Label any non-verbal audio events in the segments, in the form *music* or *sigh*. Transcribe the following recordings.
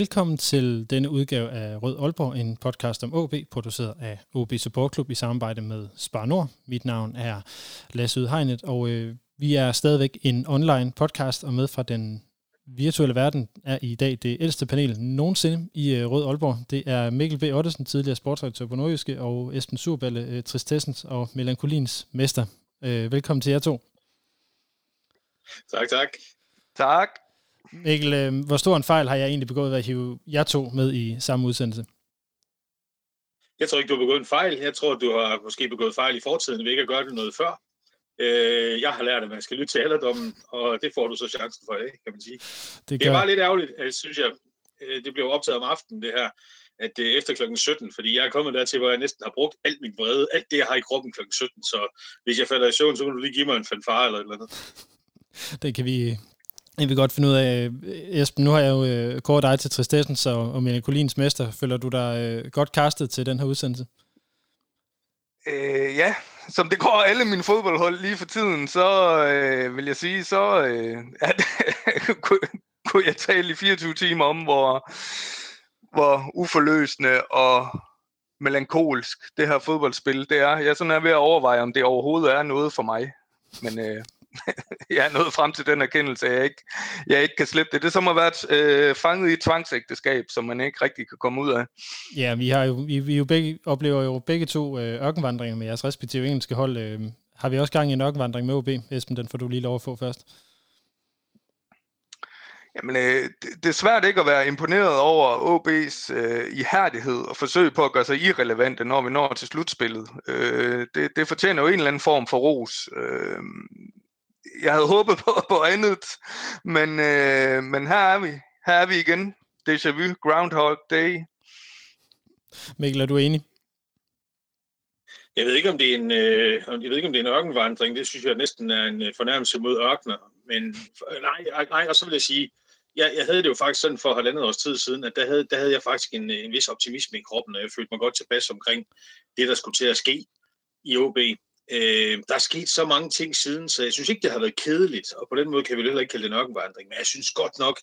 Velkommen til denne udgave af Rød Aalborg, en podcast om OB, produceret af OB Support Club i samarbejde med Spar Nord. Mit navn er Lasse Udhegnet, og øh, vi er stadigvæk en online podcast, og med fra den virtuelle verden er i dag det ældste panel nogensinde i øh, Rød Aalborg. Det er Mikkel B. Ottesen, tidligere sportsredaktør på Nordjyske, og Esben Surballe, øh, Tristessens og Melankolins mester. Øh, velkommen til jer to. Tak, tak. Tak. Mikkel, øh, hvor stor en fejl har jeg egentlig begået ved at hive jer to med i samme udsendelse? Jeg tror ikke, du har begået en fejl. Jeg tror, du har måske begået fejl i fortiden ved ikke at gøre det noget før. Øh, jeg har lært, at man skal lytte til alderdommen, og det får du så chancen for, ikke, kan man sige. Det, det er bare lidt ærgerligt, at, synes jeg. Øh, det blev optaget om aftenen, det her, at det er efter klokken 17, fordi jeg er kommet dertil, hvor jeg næsten har brugt alt min vrede, alt det, jeg har i kroppen klokken 17, så hvis jeg falder i søvn, så kan du lige give mig en fanfare eller et eller andet. Det kan vi, jeg vil godt finde ud af, øh, Esben, nu har jeg jo øh, kåret dig til Tristessens og, og Melankolins mester. Føler du dig øh, godt kastet til den her udsendelse? Øh, ja, som det går alle mine fodboldhold lige for tiden, så øh, vil jeg sige, så øh, at, *laughs* kunne, kunne jeg tale i 24 timer om, hvor, hvor uforløsende og melankolsk det her fodboldspil det er. Jeg sådan er ved at overveje, om det overhovedet er noget for mig. Men øh, *laughs* jeg er nået frem til den erkendelse, at jeg ikke, jeg ikke kan slippe det. Det er som at være øh, fanget i et tvangsægteskab, som man ikke rigtig kan komme ud af. Ja, vi, har jo, vi, vi jo begge, oplever jo begge to øh, ørkenvandringer med jeres respektive engelske hold. Øh, har vi også gang i en ørkenvandring med OB? Esben, den får du lige lov at få først. Jamen, øh, det, det er svært ikke at være imponeret over OB's øh, ihærdighed og forsøg på at gøre sig irrelevante, når vi når til slutspillet. Øh, det, det fortjener jo en eller anden form for ros. Øh, jeg havde håbet på, på andet, men, øh, men her er vi. Her er vi igen. Déjà vu, Groundhog Day. Mikkel, er du enig? Jeg ved ikke, om det er en, øh, jeg ved ikke, om det er en ørkenvandring. Det synes jeg næsten er en øh, fornærmelse mod ørkener. Men nej, nej, og så vil jeg sige, jeg, jeg havde det jo faktisk sådan for halvandet års tid siden, at der havde, der havde jeg faktisk en, en vis optimisme i kroppen, og jeg følte mig godt tilpas omkring det, der skulle til at ske i OB. Øh, der er sket så mange ting siden, så jeg synes ikke, det har været kedeligt, og på den måde kan vi heller ikke kalde det nok en vandring, men jeg synes godt nok,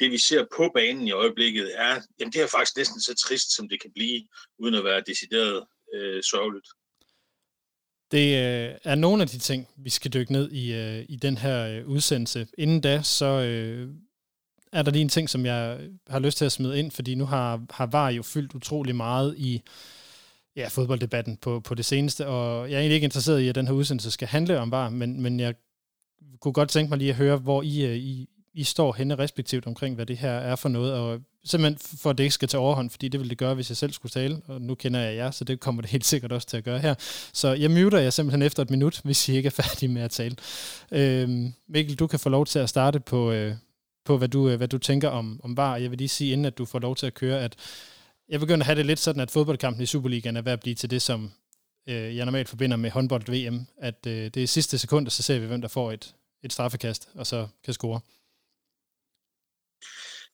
det vi ser på banen i øjeblikket er, jamen det er faktisk næsten så trist, som det kan blive, uden at være decideret øh, sørgeligt. Det øh, er nogle af de ting, vi skal dykke ned i, øh, i den her øh, udsendelse. Inden da, så øh, er der lige en ting, som jeg har lyst til at smide ind, fordi nu har, har VAR jo fyldt utrolig meget i ja, fodbolddebatten på, på det seneste, og jeg er egentlig ikke interesseret i, at den her udsendelse skal handle om VAR, men, men jeg kunne godt tænke mig lige at høre, hvor I, øh, I, I står henne respektivt omkring, hvad det her er for noget, og simpelthen for at det ikke skal tage overhånd, fordi det ville det gøre, hvis jeg selv skulle tale, og nu kender jeg jer, så det kommer det *laughs* helt sikkert også til at gøre her. Så jeg muter jer simpelthen efter et minut, hvis I ikke er *laughs* færdige med at tale. Øhm, Mikkel, du kan få lov til at starte på, øh, på hvad, du, øh, hvad du tænker om, om VAR. Jeg vil lige sige, inden at du får lov til at køre, at jeg begynder at have det lidt sådan, at fodboldkampen i Superligaen er ved at blive til det, som øh, jeg normalt forbinder med håndbold-VM, at øh, det er sidste sekund, og så ser vi, hvem der får et, et straffekast, og så kan score.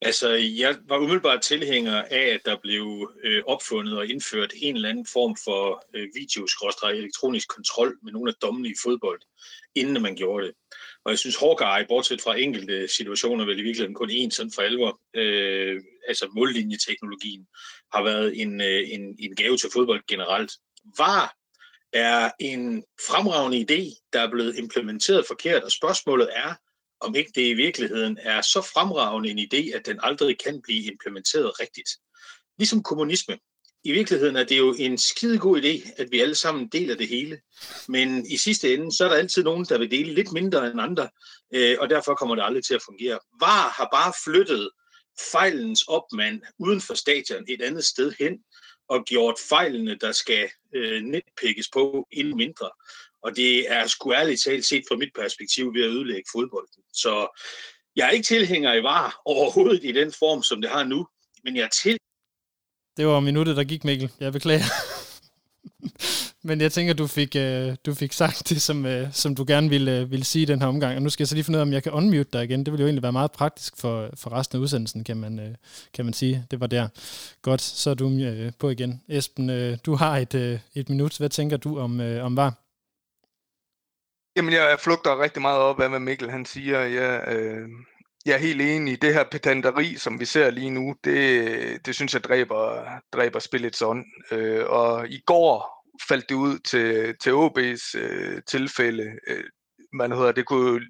Altså, jeg var umiddelbart tilhænger af, at der blev øh, opfundet og indført en eller anden form for øh, elektronisk kontrol med nogle af dommene i fodbold, inden man gjorde det. Og jeg synes, Hawkeye, bortset fra enkelte situationer, vel i virkeligheden kun én sådan for alvor, øh, altså mållinjeteknologien, har været en, øh, en, en gave til fodbold generelt. VAR er en fremragende idé, der er blevet implementeret forkert, og spørgsmålet er, om ikke det i virkeligheden er så fremragende en idé, at den aldrig kan blive implementeret rigtigt. Ligesom kommunisme. I virkeligheden er det jo en skide god idé, at vi alle sammen deler det hele. Men i sidste ende, så er der altid nogen, der vil dele lidt mindre end andre, øh, og derfor kommer det aldrig til at fungere. VAR har bare flyttet fejlens opmand uden for stadion et andet sted hen, og gjort fejlene, der skal øh, netpikkes på, endnu mindre. Og det er sgu ærligt talt set fra mit perspektiv ved at ødelægge fodbolden. Så jeg er ikke tilhænger i VAR overhovedet i den form, som det har nu, men jeg er til Det var minuttet, der gik, Mikkel. Jeg beklager. *laughs* Men jeg tænker, du fik, øh, du fik sagt det, som, øh, som du gerne ville, øh, ville sige i den her omgang. Og nu skal jeg så lige finde ud af, om jeg kan unmute dig igen. Det ville jo egentlig være meget praktisk for, for resten af udsendelsen, kan man, øh, kan man sige. Det var der. Godt, så er du øh, på igen. Esben, øh, du har et, øh, et minut. Hvad tænker du om, øh, om var? Jamen, jeg flugter rigtig meget op af, hvad Mikkel han siger. Jeg, øh, jeg er helt enig. Det her pedanteri, som vi ser lige nu, det, det synes jeg dræber, dræber spillets ånd. Øh, og i går faldt det ud til, til OB's øh, tilfælde. Øh, man hedder, det kunne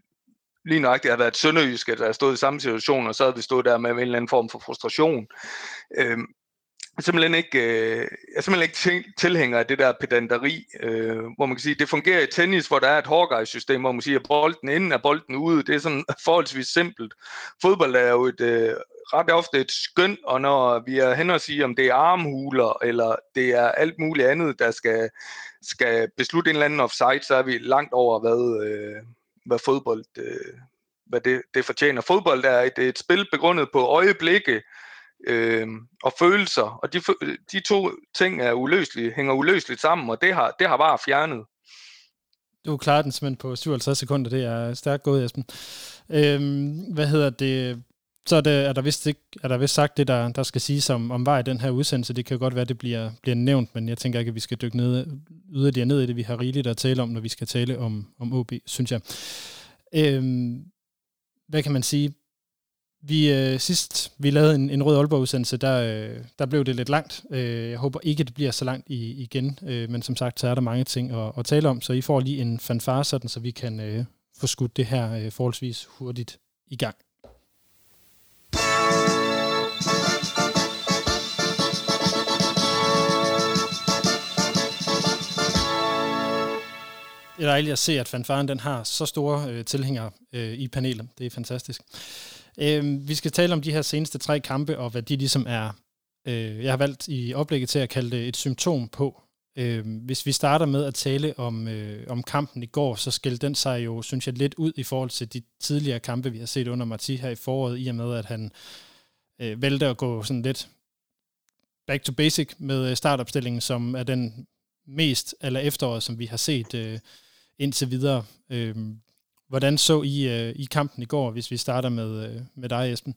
lige nøjagtigt have været Sønderjysk, der stod i samme situation, og så havde vi stået der med en eller anden form for frustration. Øh, er simpelthen ikke, øh, jeg er simpelthen ikke tilhænger af det der pedanteri, øh, hvor man kan sige, det fungerer i tennis, hvor der er et Hawkeye-system, hvor man siger, at bolden inden er bolden ude. Det er sådan *laughs* forholdsvis simpelt. Fodbold er jo et, øh, ret ofte et skøn, og når vi er hen og sige, om det er armhuler, eller det er alt muligt andet, der skal, skal beslutte en eller anden offside, så er vi langt over, hvad, øh, hvad fodbold øh, hvad det, det fortjener. Fodbold er et, et spil begrundet på øjeblikke, øh, og følelser, og de, de to ting er uløselige, hænger uløseligt sammen, og det har, det har bare fjernet. Du klarer den simpelthen på 57 sekunder, det er stærkt gået, Esben. Øhm, hvad hedder det? Så er, det, er, der vist ikke, er der vist sagt det, der, der skal siges om, om vej i den her udsendelse. Det kan godt være, det bliver, bliver nævnt, men jeg tænker ikke, at vi skal dykke ned, yderligere ned i det. Vi har rigeligt at tale om, når vi skal tale om, om OB, synes jeg. Øhm, hvad kan man sige? Vi øh, sidst vi lavede en, en rød Aalborg-udsendelse, der, øh, der blev det lidt langt. Øh, jeg håber ikke, det bliver så langt i, igen, øh, men som sagt, så er der mange ting at, at tale om, så I får lige en fanfare, sådan, så vi kan øh, få skudt det her øh, forholdsvis hurtigt i gang. Det er dejligt at se, at fanfaren den har så store øh, tilhængere øh, i panelet. Det er fantastisk. Øh, vi skal tale om de her seneste tre kampe, og hvad de ligesom er. Øh, jeg har valgt i oplægget til at kalde det et symptom på. Øh, hvis vi starter med at tale om, øh, om kampen i går, så skældte den sig jo, synes jeg, lidt ud i forhold til de tidligere kampe, vi har set under Marti her i foråret, i og med, at han øh, valgte at gå sådan lidt back to basic med øh, startopstillingen, som er den mest eller efteråret, som vi har set øh, indtil videre. Øh, Hvordan så I, øh, I kampen i går, hvis vi starter med, øh, med dig, Esben?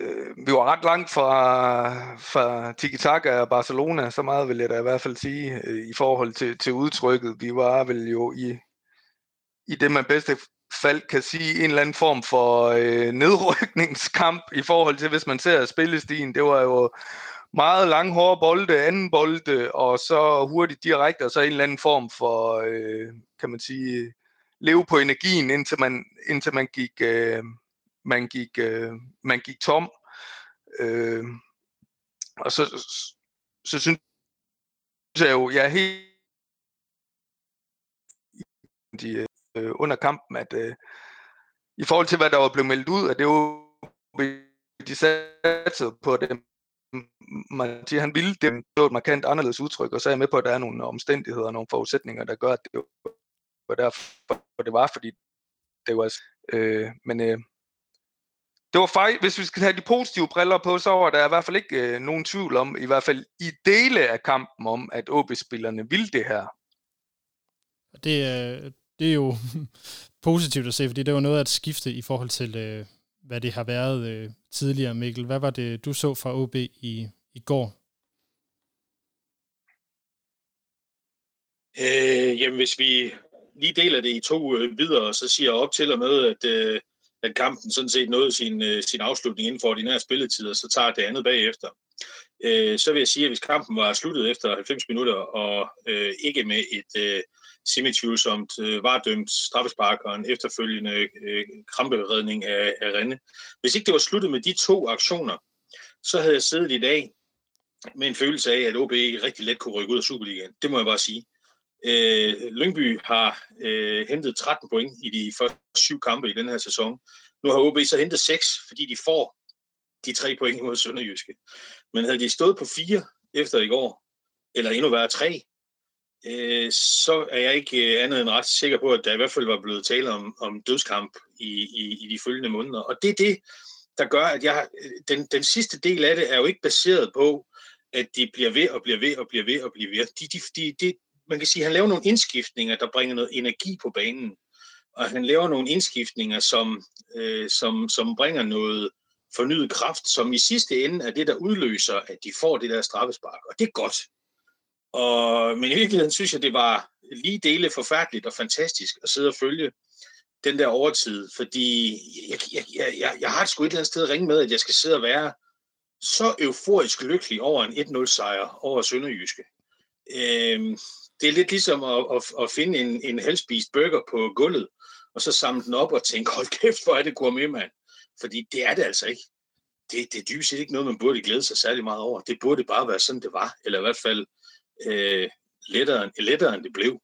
Øh, vi var ret langt fra, fra Tiki-Taka og Barcelona, så meget vil jeg da i hvert fald sige, øh, i forhold til, til udtrykket. Vi var vel jo i, i det, man bedst fald kan sige, en eller anden form for øh, nedrykningskamp i forhold til, hvis man ser spillestigen. Det var jo meget lange, hårde bolde, anden bolde, og så hurtigt direkte, og så en eller anden form for, øh, kan man sige, leve på energien, indtil man, indtil man gik, øh, man gik, øh, man gik tom. Øh, og så, så synes jeg jo, jeg er helt de, øh, under kampen, at øh, i forhold til, hvad der var blevet meldt ud, at det var de satte på dem man han ville det på et markant anderledes udtryk, og så er jeg med på, at der er nogle omstændigheder og nogle forudsætninger, der gør, at det var derfor, det var, fordi det var, øh, men øh, det var faktisk, hvis vi skal have de positive briller på, så var der i hvert fald ikke øh, nogen tvivl om, i hvert fald i dele af kampen om, at OB-spillerne ville det her. Det, øh, det er jo *laughs* positivt at se, fordi det var noget af et skifte i forhold til, øh, hvad det har været øh, tidligere, Mikkel. Hvad var det, du så fra OB i, i går? Øh, jamen, hvis vi lige deler det i to øh, videre, så siger jeg op til og med, at, øh, at kampen sådan set nåede sin, øh, sin afslutning inden for ordinære spilletid, og så tager det andet bagefter. Øh, så vil jeg sige, at hvis kampen var sluttet efter 90 minutter, og øh, ikke med et, øh, semi-tvivlsomt øh, var dømt straffespark og en efterfølgende øh, kramperedning af, af Renne. Hvis ikke det var sluttet med de to aktioner, så havde jeg siddet i dag med en følelse af, at OB rigtig let kunne rykke ud af Superligaen. Det må jeg bare sige. Øh, Lyngby har øh, hentet 13 point i de første syv kampe i den her sæson. Nu har OB så hentet 6, fordi de får de tre point imod Sønderjyske. Men havde de stået på fire efter i går, eller endnu værre tre, øh, så er jeg ikke øh, andet end ret sikker på, at der i hvert fald var blevet tale om, om dødskamp i, i, i de følgende måneder. Og det er det, der gør, at jeg, øh, den, den sidste del af det er jo ikke baseret på, at de bliver ved og bliver ved og bliver ved og bliver ved. De, de, de, de, man kan sige, at han laver nogle indskiftninger, der bringer noget energi på banen. Og han laver nogle indskiftninger, som, øh, som, som bringer noget fornyet kraft, som i sidste ende er det, der udløser, at de får det der straffespark. Og det er godt. Og, men i virkeligheden synes jeg, det var lige dele forfærdeligt og fantastisk at sidde og følge den der overtid, fordi jeg, jeg, jeg, jeg har et sgu et eller andet sted at ringe med, at jeg skal sidde og være så euforisk lykkelig over en 1-0 sejr over Sønderjyske. Øhm, det er lidt ligesom at, at, at finde en, en halvspist burger på gulvet, og så samle den op og tænke, hold kæft, hvor er det gourmet, mand. Fordi det er det altså ikke. Det, det er dybest set ikke noget, man burde glæde sig særlig meget over. Det burde bare være sådan, det var. Eller i hvert fald øh, lettere, lettere, end det blev.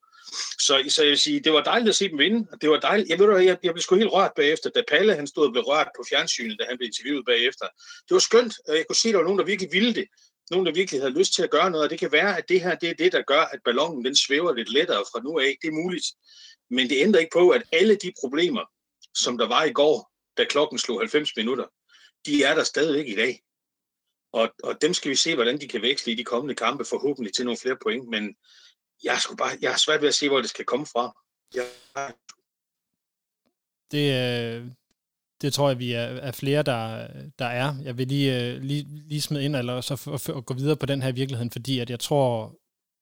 Så, så jeg vil sige, det var dejligt at se dem vinde, og det var dejligt. Jeg, ved du, jeg, jeg blev sgu helt rørt bagefter, da Palle han stod og blev rørt på fjernsynet, da han blev interviewet bagefter. Det var skønt, og jeg kunne se, at der var nogen, der virkelig ville det. Nogen, der virkelig havde lyst til at gøre noget, og det kan være, at det her det er det, der gør, at ballonen den svæver lidt lettere fra nu af. Det er muligt. Men det ændrer ikke på, at alle de problemer, som der var i går, da klokken slog 90 minutter, de er der stadigvæk i dag. Og, og dem skal vi se, hvordan de kan veksle i de kommende kampe, forhåbentlig til nogle flere point. Men jeg, skulle bare, jeg har svært ved at se, hvor det skal komme fra. Jeg... Det, øh, det tror jeg, vi er, er flere, der, der er. Jeg vil lige, øh, lige, lige smide ind, eller så for, for, gå videre på den her virkeligheden, fordi at jeg tror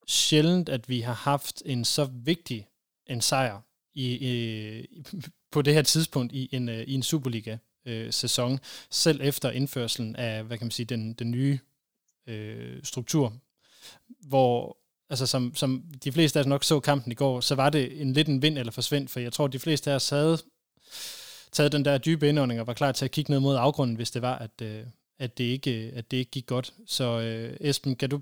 sjældent, at vi har haft en så vigtig en sejr i, i, på det her tidspunkt i en, øh, i en Superliga øh, sæson, selv efter indførselen af, hvad kan man sige, den, den nye øh, struktur, hvor altså som, som de fleste af os nok så kampen i går, så var det en lidt en vind eller forsvind, for jeg tror, de fleste af os havde taget den der dybe indånding og var klar til at kigge ned mod afgrunden, hvis det var, at, øh, at, det, ikke, øh, at det ikke gik godt. Så øh, Esben, kan du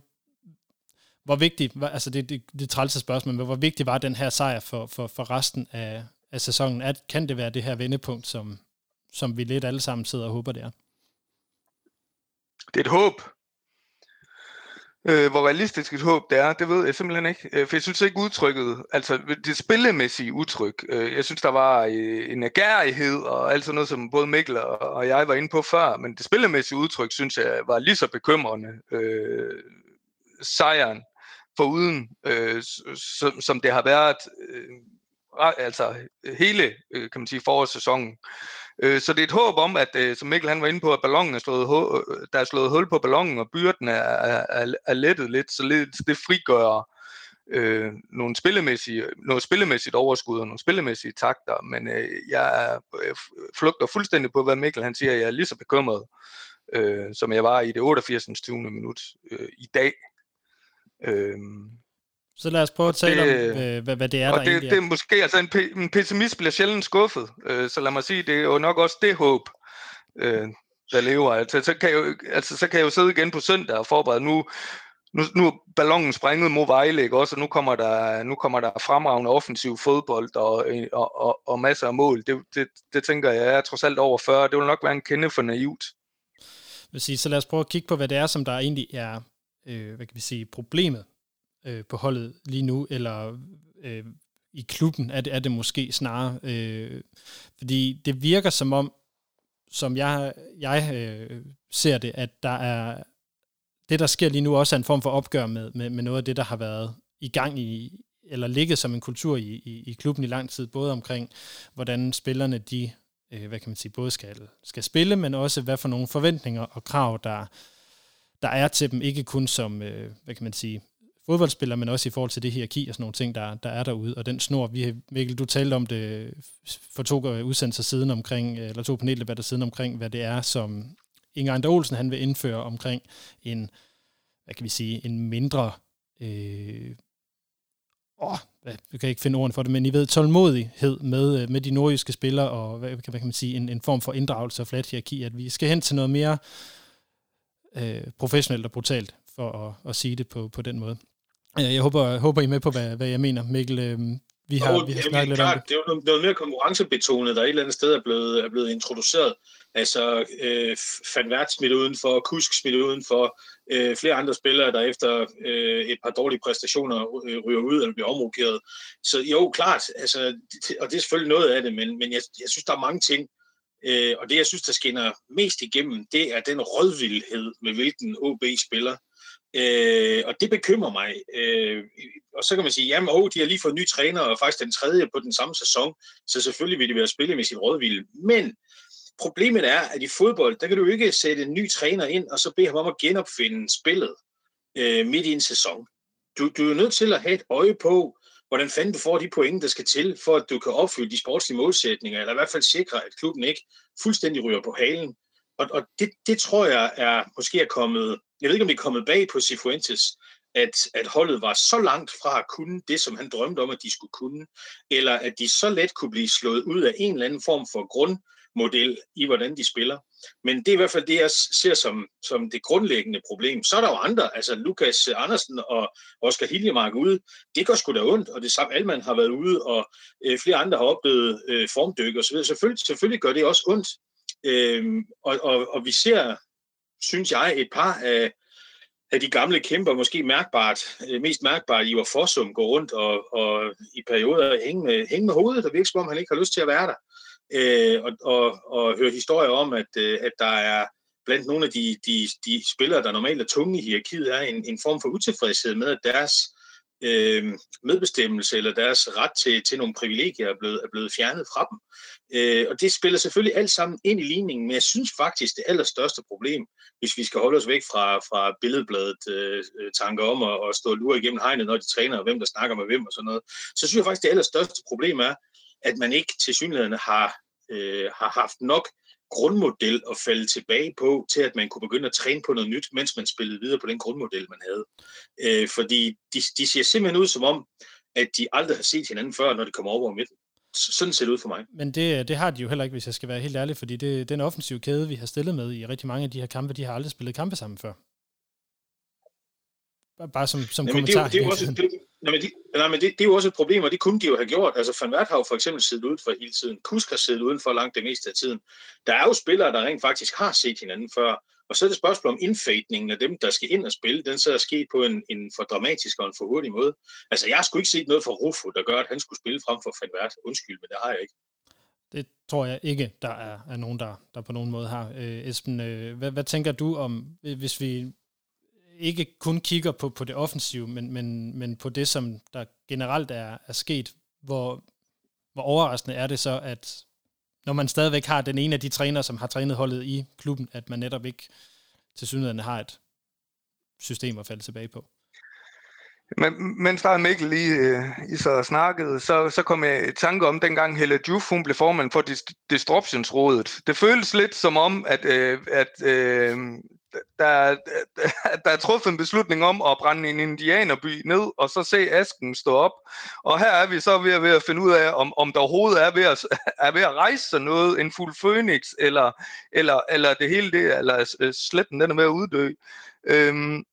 hvor vigtigt, altså det, det, det trælse spørgsmål, men hvor vigtig var den her sejr for, for, for resten af, af sæsonen? At, kan det være det her vendepunkt, som, som vi lidt alle sammen sidder og håber, det er? Det er et håb. Øh, hvor realistisk et håb det er, det ved jeg simpelthen ikke. Øh, for jeg synes ikke udtrykket, altså det spillemæssige udtryk, øh, jeg synes der var øh, en agerighed og alt sådan noget, som både Mikkel og, og jeg var inde på før, men det spillemæssige udtryk, synes jeg, var lige så bekymrende. Øh, sejren uden, øh, som, som det har været øh, altså hele, øh, kan man sige, forårssæsonen. Øh, så det er et håb om, at øh, som Mikkel han var inde på, at ballonen er slået, øh, der er slået hul på ballonen, og byrden er, er, er lettet lidt, så lidt, det frigør øh, nogle spillemæssige, noget spillemæssigt overskud og nogle spillemæssige takter, men øh, jeg er, øh, flugter fuldstændig på, hvad Mikkel han siger, jeg er lige så bekymret, øh, som jeg var i det 88. 20. minut øh, i dag. Øh, så lad os prøve at tale det, om, hvad, hvad det er, og der det, egentlig er. det er måske, altså en, en pessimist bliver sjældent skuffet, øh, så lad mig sige, det er jo nok også det håb, øh, der lever. Altså så, kan jeg jo, altså, så kan jeg jo sidde igen på søndag og forberede nu, nu, nu er ballonen sprænget mod Vejle, ikke? Også, og nu kommer, der, nu kommer der fremragende offensiv fodbold og, og, og, og masser af mål. Det, det, det tænker jeg er trods alt over 40. Det vil nok være en kende for naivt. Vil sige, så lad os prøve at kigge på, hvad det er, som der egentlig er øh, hvad kan vi sige, problemet øh, på holdet lige nu, eller øh, i klubben er det, er det måske snarere. Øh, fordi det virker som om, som jeg, jeg øh, ser det, at der er det, der sker lige nu, også er en form for opgør med, med, med noget af det, der har været i gang i, eller ligget som en kultur i, i, i klubben i lang tid, både omkring, hvordan spillerne, de, øh, hvad kan man sige, både skal, skal spille, men også hvad for nogle forventninger og krav, der, der er til dem, ikke kun som, øh, hvad kan man sige, fodboldspiller, men også i forhold til det hierarki og sådan nogle ting, der, der er derude. Og den snor, vi, Mikkel, du talte om det for to udsendelser siden omkring, eller to paneldebatter siden omkring, hvad det er, som Inger Ander Olsen han vil indføre omkring en, hvad kan vi sige, en mindre, øh, åh, jeg kan ikke finde ordene for det, men I ved, tålmodighed med, øh, med de nordjyske spillere, og hvad, hvad kan man sige, en, en form for inddragelse og flat hierarki, at vi skal hen til noget mere øh, professionelt og brutalt, for at, at sige det på, på den måde. Jeg håber, jeg håber I er med på, hvad, hvad jeg mener, Mikkel. Øh, vi har, oh, vi har snakket lidt klart, om det. Det er jo noget, mere konkurrencebetonet, der et eller andet sted er blevet, er blevet introduceret. Altså, øh, Van Wert smidt udenfor, Kusk smidt udenfor, øh, flere andre spillere, der efter øh, et par dårlige præstationer øh, ryger ud eller bliver omrokeret. Så jo, klart, altså, det, og det er selvfølgelig noget af det, men, men jeg, jeg synes, der er mange ting, Øh, og det, jeg synes, der skinner mest igennem, det er den rådvildhed, med hvilken OB spiller. Øh, og det bekymrer mig. Øh, og så kan man sige, jamen, oh, de har lige fået en ny træner, og faktisk den tredje på den samme sæson, så selvfølgelig vil de være spille med sin rådvild. Men problemet er, at i fodbold, der kan du ikke sætte en ny træner ind, og så bede ham om at genopfinde spillet øh, midt i en sæson. Du, du er nødt til at have et øje på, hvordan fanden du får de point, der skal til, for at du kan opfylde de sportslige målsætninger, eller i hvert fald sikre, at klubben ikke fuldstændig ryger på halen. Og, og det, det tror jeg er måske er kommet, jeg ved ikke om det er kommet bag på Cifuentes, at, at holdet var så langt fra at kunne det, som han drømte om, at de skulle kunne, eller at de så let kunne blive slået ud af en eller anden form for grundmodel i, hvordan de spiller. Men det er i hvert fald det, jeg ser som, som det grundlæggende problem. Så er der jo andre, altså Lukas Andersen og Oscar Hiljemark ude. Det går sgu da ondt, og det samme Alman har været ude, og øh, flere andre har oplevet øh, formdyk og så. Selvfølgelig, selvfølgelig gør det også ondt. Øh, og, og, og vi ser, synes jeg, et par af, af de gamle kæmper, måske mærkbart, øh, mest mærkbart, Ivar Fossum går rundt og, og i perioder hænge med, hænge med hovedet, og virker som om han ikke har lyst til at være der. Øh, og, og, og høre historier om, at, øh, at der er blandt nogle af de, de, de spillere, der normalt er tunge i hierarkiet, er en, en form for utilfredshed med, at deres øh, Øh, medbestemmelse eller deres ret til, til nogle privilegier er blevet, er blevet fjernet fra dem. Øh, og det spiller selvfølgelig alt sammen ind i ligningen, men jeg synes faktisk, det allerstørste problem, hvis vi skal holde os væk fra, fra billedbladet øh, tanker om at, at stå og lure igennem hegnet, når de træner, og hvem der snakker med hvem og sådan noget, så synes jeg faktisk, det allerstørste problem er, at man ikke til synligheden har, øh, har haft nok grundmodel at falde tilbage på, til at man kunne begynde at træne på noget nyt, mens man spillede videre på den grundmodel, man havde. Øh, fordi de, de ser simpelthen ud som om, at de aldrig har set hinanden før, når de kommer over midten. Sådan ser det ud for mig. Men det, øh, det har de jo heller ikke, hvis jeg skal være helt ærlig, fordi det, den offensive kæde, vi har stillet med i rigtig mange af de her kampe, de har aldrig spillet kampe sammen før. Bare som, som Jamen, kommentar. Det er, jo, det er jo også, det, nej, men, det, nej, men det, det, er jo også et problem, og det kunne de jo have gjort. Altså, Van Wert har jo for eksempel siddet uden for hele tiden. Kusk har siddet uden for langt det meste af tiden. Der er jo spillere, der rent faktisk har set hinanden før. Og så er det et spørgsmål om indfætningen af dem, der skal ind og spille. Den så er sket på en, en for dramatisk og en for hurtig måde. Altså, jeg sgu ikke set noget fra Rufo, der gør, at han skulle spille frem for Van Wert. Undskyld, men det har jeg ikke. Det tror jeg ikke, der er, er nogen, der, der på nogen måde har. Øh, Esben, øh, hvad, hvad tænker du om, hvis vi ikke kun kigger på, på det offensive, men, men, men på det, som der generelt er, er sket, hvor, hvor overraskende er det så, at når man stadigvæk har den ene af de trænere, som har trænet holdet i klubben, at man netop ikke til synligheden har et system at falde tilbage på. Men, mens der Mikkel lige øh, I så snakkede, så, så kom jeg i tanke om, dengang Helle Juf, hun blev formand for Disruptionsrådet. Det føles lidt som om, at, øh, at øh, der, *laughs* der er truffet en beslutning om at brænde en indianerby ned, og så se asken stå op. Og her er vi så ved at, ved at finde ud af, om, om der overhovedet er ved, at, *laughs* er ved at rejse sig noget, en fuld phoenix, eller, eller, eller det hele det, eller øh, sletten den er ved at uddø. Øhm,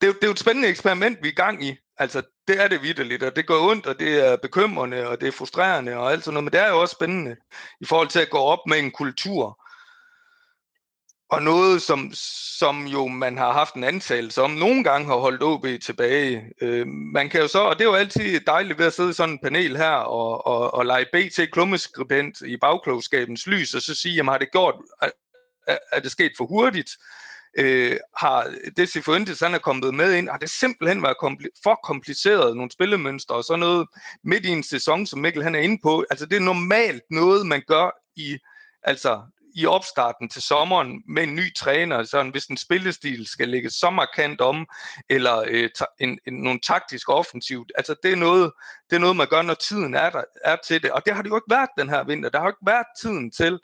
det, det er jo et spændende eksperiment, vi er i gang i. Altså, det er det vidderligt, og det går ondt, og det er bekymrende, og det er frustrerende, og alt sådan noget, men det er jo også spændende i forhold til at gå op med en kultur, og noget, som, som jo man har haft en antagelse om, nogle gange har holdt OB tilbage. Øh, man kan jo så, og det er jo altid dejligt ved at sidde i sådan en panel her og, og, og lege BT klummeskribent i bagklogskabens lys, og så sige, jamen har det gjort, er, er det sket for hurtigt? Øh, har det Fuentes, han er kommet med ind, har det simpelthen været kompli- for kompliceret, nogle spillemønstre og sådan noget midt i en sæson, som Mikkel han er inde på. Altså det er normalt noget, man gør i altså i opstarten til sommeren med en ny træner, sådan hvis en spillestil skal ligge så markant om, eller øh, en, en, nogle taktisk offensivt. Altså det er, noget, det er noget, man gør, når tiden er, der, er til det. Og det har det jo ikke været den her vinter. Der har jo ikke været tiden til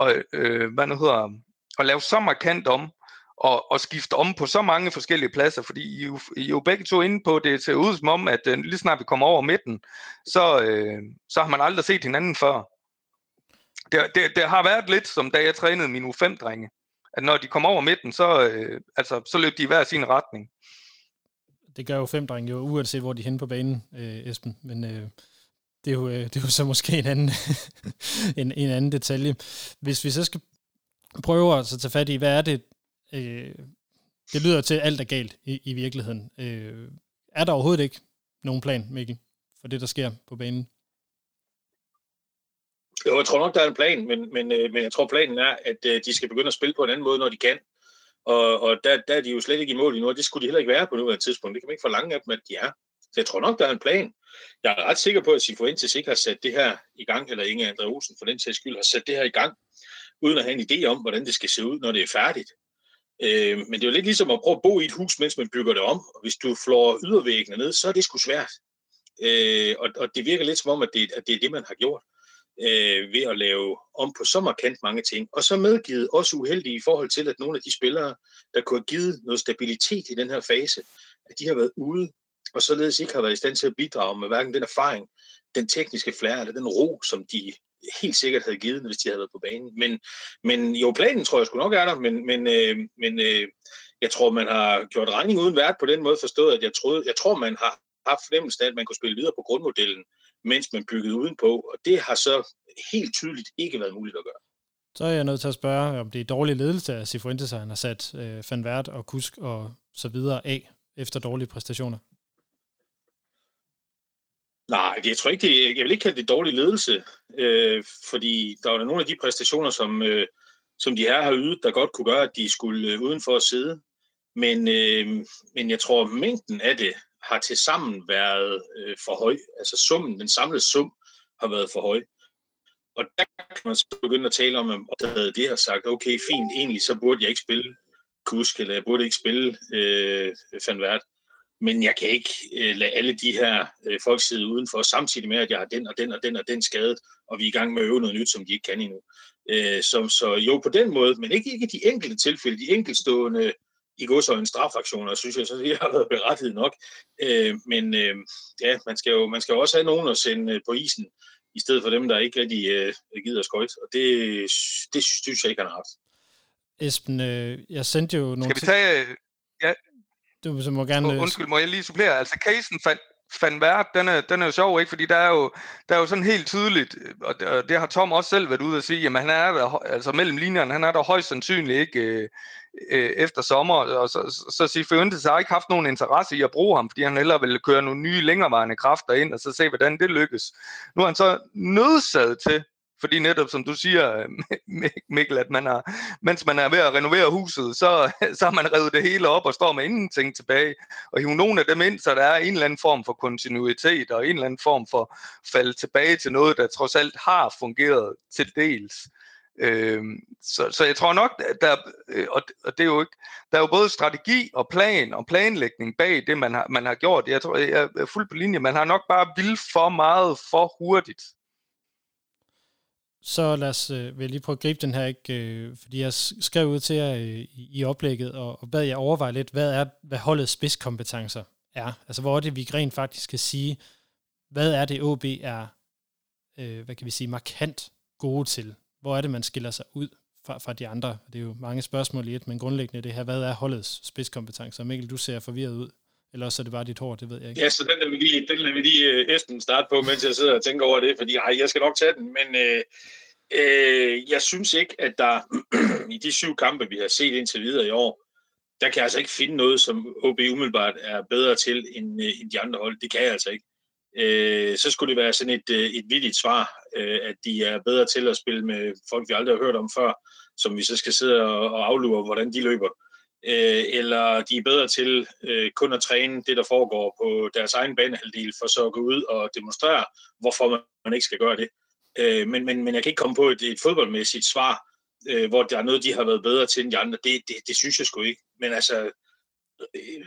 at, øh, hvad nu hedder, at lave så markant om, og, og skifte om på så mange forskellige pladser, fordi I jo, I er jo begge to inde på, det ser ud som om, at øh, lige snart vi kommer over midten, så, øh, så har man aldrig set hinanden før det, det, det har været lidt som da jeg trænede mine U5-drenge. At når de kom over midten, så, øh, altså, så løb de i hver sin retning. Det gør jo fem drenge jo, uanset hvor de er henne på banen, øh, Esben. Men øh, det, er jo, øh, det er jo så måske en anden, *laughs* en, en anden detalje. Hvis vi så skal prøve at så tage fat i, hvad er det, øh, det lyder til, at alt er galt i, i virkeligheden. Øh, er der overhovedet ikke nogen plan, Mikkel, for det, der sker på banen? Jo, jeg tror nok, der er en plan, men, men, øh, men jeg tror, planen er, at øh, de skal begynde at spille på en anden måde, når de kan. Og, og der, der er de jo slet ikke i mål endnu, og det skulle de heller ikke være på nuværende tidspunkt. Det kan man ikke forlange af dem, at de er. Så jeg tror nok, der er en plan. Jeg er ret sikker på, at Sifuentes ikke har sat det her i gang, eller Inge Andre Olsen for den sags skyld har sat det her i gang, uden at have en idé om, hvordan det skal se ud, når det er færdigt. Øh, men det er jo lidt ligesom at prøve at bo i et hus, mens man bygger det om. Og hvis du flår ydervæggene ned, så er det sgu svært. Øh, og, og det virker lidt som om, at det, at det er det, man har gjort øh, ved at lave om på så markant mange ting. Og så medgivet også uheldige i forhold til, at nogle af de spillere, der kunne have givet noget stabilitet i den her fase, at de har været ude, og således ikke har været i stand til at bidrage med hverken den erfaring, den tekniske flair eller den ro, som de helt sikkert havde givet, hvis de havde været på banen. Men, men jo, planen tror jeg sgu nok er der, men, men, øh, men øh, jeg tror, man har gjort regning uden vært på den måde forstået, at jeg, troede, jeg tror, man har haft fornemmelsen af, at man kunne spille videre på grundmodellen, mens man byggede udenpå, og det har så helt tydeligt ikke været muligt at gøre. Så er jeg nødt til at spørge, om det er dårlig ledelse af Cifuentes, han har sat øh, Van Vært og Kusk og så videre af efter dårlige præstationer. Nej, jeg tror ikke, det, jeg vil ikke kalde det dårlig ledelse, øh, fordi der var nogle af de præstationer, som, øh, som de her har ydet, der godt kunne gøre, at de skulle øh, udenfor at sidde. Men, øh, men jeg tror, at mængden af det har til sammen været øh, for høj. Altså summen, den samlede sum har været for høj. Og der kan man så begynde at tale om, at havde det har sagt, okay, fint, egentlig så burde jeg ikke spille Kusk, eller jeg burde ikke spille øh, Van Vært. Men jeg kan ikke øh, lade alle de her øh, folk sidde udenfor, samtidig med, at jeg har den og den og den og den skadet, og vi er i gang med at øve noget nyt, som de ikke kan endnu. Øh, så, så jo, på den måde, men ikke, ikke de enkelte tilfælde, de enkeltstående i går så en strafaktioner, synes jeg, så det *laughs* har været berettiget nok. Øh, men øh, ja, man skal, jo, man skal jo også have nogen at sende øh, på isen, i stedet for dem, der ikke rigtig øh, gider skøjt. Og det, det synes jeg ikke, han har haft. Esben, øh, jeg sendte jo nogle... Skal vi tage... Ja. Du så må gerne... Undskyld, må jeg lige supplere? Altså, casen fandt, Van den er, den er jo sjov, ikke? Fordi der er jo, der er jo sådan helt tydeligt, øh, og det, og det har Tom også selv været ude at sige, jamen han er der, altså mellem linjerne, han er der højst sandsynligt ikke øh, øh, efter sommer, og så, så, så siger Fuentes har ikke haft nogen interesse i at bruge ham, fordi han hellere ville køre nogle nye længerevarende kræfter ind, og så se, hvordan det lykkes. Nu er han så nødsaget til fordi netop som du siger, øh, Mikkel, at man har, mens man er ved at renovere huset, så, *laughs* så har man revet det hele op og står med ingenting tilbage. Og hive nogle af dem ind, så der er en eller anden form for kontinuitet og en eller anden form for falde tilbage til noget, der trods alt har fungeret til dels. Øhm, så, så jeg tror nok, der, øh, og, og det er jo ikke, der er jo både strategi og plan og planlægning bag det, man har, man har gjort. Jeg tror, jeg er fuldt på linje. Man har nok bare vil for meget for hurtigt. Så lad os, øh, vil jeg lige prøve at gribe den her, ikke? Øh, fordi jeg skrev ud til jer øh, i, oplægget, og, og bad jeg overveje lidt, hvad er hvad holdets spidskompetencer er. Altså hvor er det, vi rent faktisk kan sige, hvad er det, OB er, øh, hvad kan vi sige, markant gode til? Hvor er det, man skiller sig ud fra, fra de andre? Det er jo mange spørgsmål i et, men grundlæggende det her, hvad er holdets spidskompetencer? Mikkel, du ser forvirret ud. Eller så er det bare dit hår, det ved jeg ikke. Ja, så den lader vi lige, den lader vi lige øh, Esben starte på, mens jeg sidder og tænker over det, fordi ej, jeg skal nok tage den, men øh, øh, jeg synes ikke, at der *clears throat* i de syv kampe, vi har set indtil videre i år, der kan jeg altså ikke finde noget, som OB umiddelbart er bedre til end, øh, end de andre hold. Det kan jeg altså ikke. Øh, så skulle det være sådan et, øh, et vildt svar, øh, at de er bedre til at spille med folk, vi aldrig har hørt om før, som vi så skal sidde og, og aflure, hvordan de løber øh, eller de er bedre til øh, kun at træne det, der foregår på deres egen banehalvdel, for så at gå ud og demonstrere, hvorfor man ikke skal gøre det. Øh, men, men, men jeg kan ikke komme på et, et fodboldmæssigt svar, øh, hvor der er noget, de har været bedre til end de andre. Det, det, det synes jeg sgu ikke. Men altså,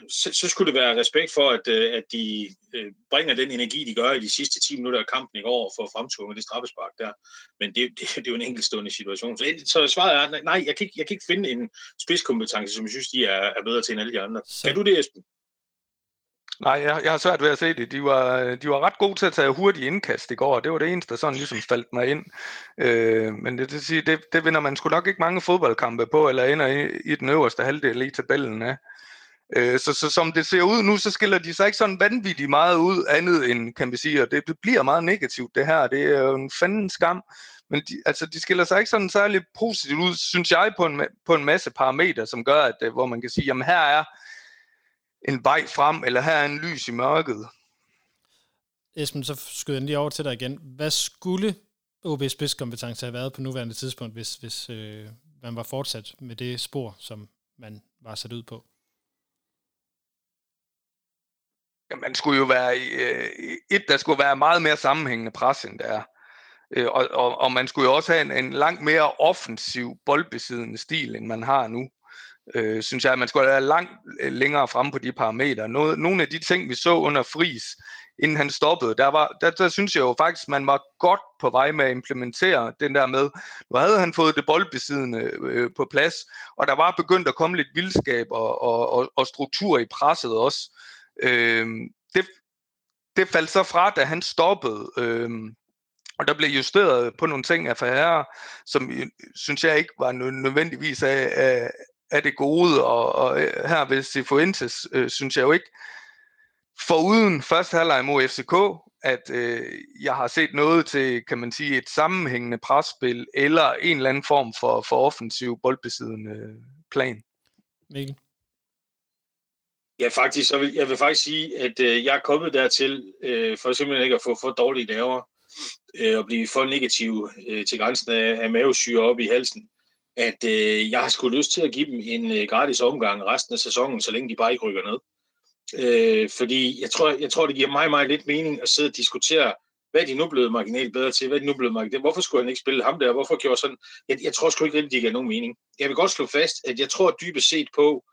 så, så skulle det være respekt for, at, øh, at de øh, bringer den energi, de gør i de sidste 10 minutter af kampen i går for at fremtvunge det straffespark der. Men det, det, det er jo en enkeltstående situation. Så, så svaret er, nej, jeg kan, ikke, jeg kan ikke finde en spidskompetence, som jeg synes, de er, er bedre til end alle de andre. Så. Kan du det, Esben? Nej, jeg, jeg har svært ved at se det. De var, de var ret gode til at tage hurtige indkast i går. Det var det eneste, der sådan ligesom faldt mig ind. Øh, men det, det, det, det vinder man sgu nok ikke mange fodboldkampe på, eller ender i, i den øverste halvdel i tabellen af. Øh, så, så som det ser ud nu, så skiller de sig ikke sådan vanvittigt meget ud andet end, kan vi sige, og det, det bliver meget negativt det her. Det er jo en fanden skam. Men de, altså, de skiller sig ikke sådan særlig positivt ud, synes jeg, på en, på en masse parametre, som gør, at øh, hvor man kan sige, jamen her er en vej frem, eller her er en lys i mørket. Esben, så skyder jeg lige over til dig igen. Hvad skulle OB's spidskompetence have været på nuværende tidspunkt, hvis, hvis øh, man var fortsat med det spor, som man var sat ud på? Ja, man skulle jo være øh, et, der skulle være meget mere sammenhængende pres, end der er. Øh, og, og, og man skulle jo også have en, en langt mere offensiv, boldbesiddende stil, end man har nu. Øh, synes jeg, at man skulle være langt øh, længere frem på de parametre. Noget, nogle af de ting, vi så under Fris, inden han stoppede, der, var, der, der synes jeg jo faktisk, man var godt på vej med at implementere den der med, nu havde han fået det boldbesiddende øh, på plads, og der var begyndt at komme lidt vildskab og, og, og, og struktur i presset også. Øh, det, det faldt så fra, da han stoppede. Øh, og der blev justeret på nogle ting af herre, som øh, synes jeg ikke var nødvendigvis af, af, af det gode. Og, og øh, her ved Sifuentes øh, synes jeg jo ikke, foruden første halvleg mod FCK, at øh, jeg har set noget til, kan man sige, et sammenhængende presspil, eller en eller anden form for, for offensiv boldbesiddende øh, plan. Mikkel? Ja, faktisk, så vil, jeg vil faktisk sige, at øh, jeg er kommet dertil, øh, for simpelthen ikke at få for dårlige nerver, øh, og blive for negativ øh, til grænsen af, af mavesyre op i halsen, at øh, jeg har sgu lyst til at give dem en øh, gratis omgang resten af sæsonen, så længe de bare ikke rykker ned. Øh, fordi jeg tror, jeg tror, det giver mig meget lidt mening at sidde og diskutere, hvad er de nu blevet marginalt bedre til? Hvad er de nu blevet marginalt? Hvorfor skulle han ikke spille ham der? Hvorfor gjorde sådan? Jeg, jeg tror sgu ikke rigtig, det giver nogen mening. Jeg vil godt slå fast, at jeg tror dybest set på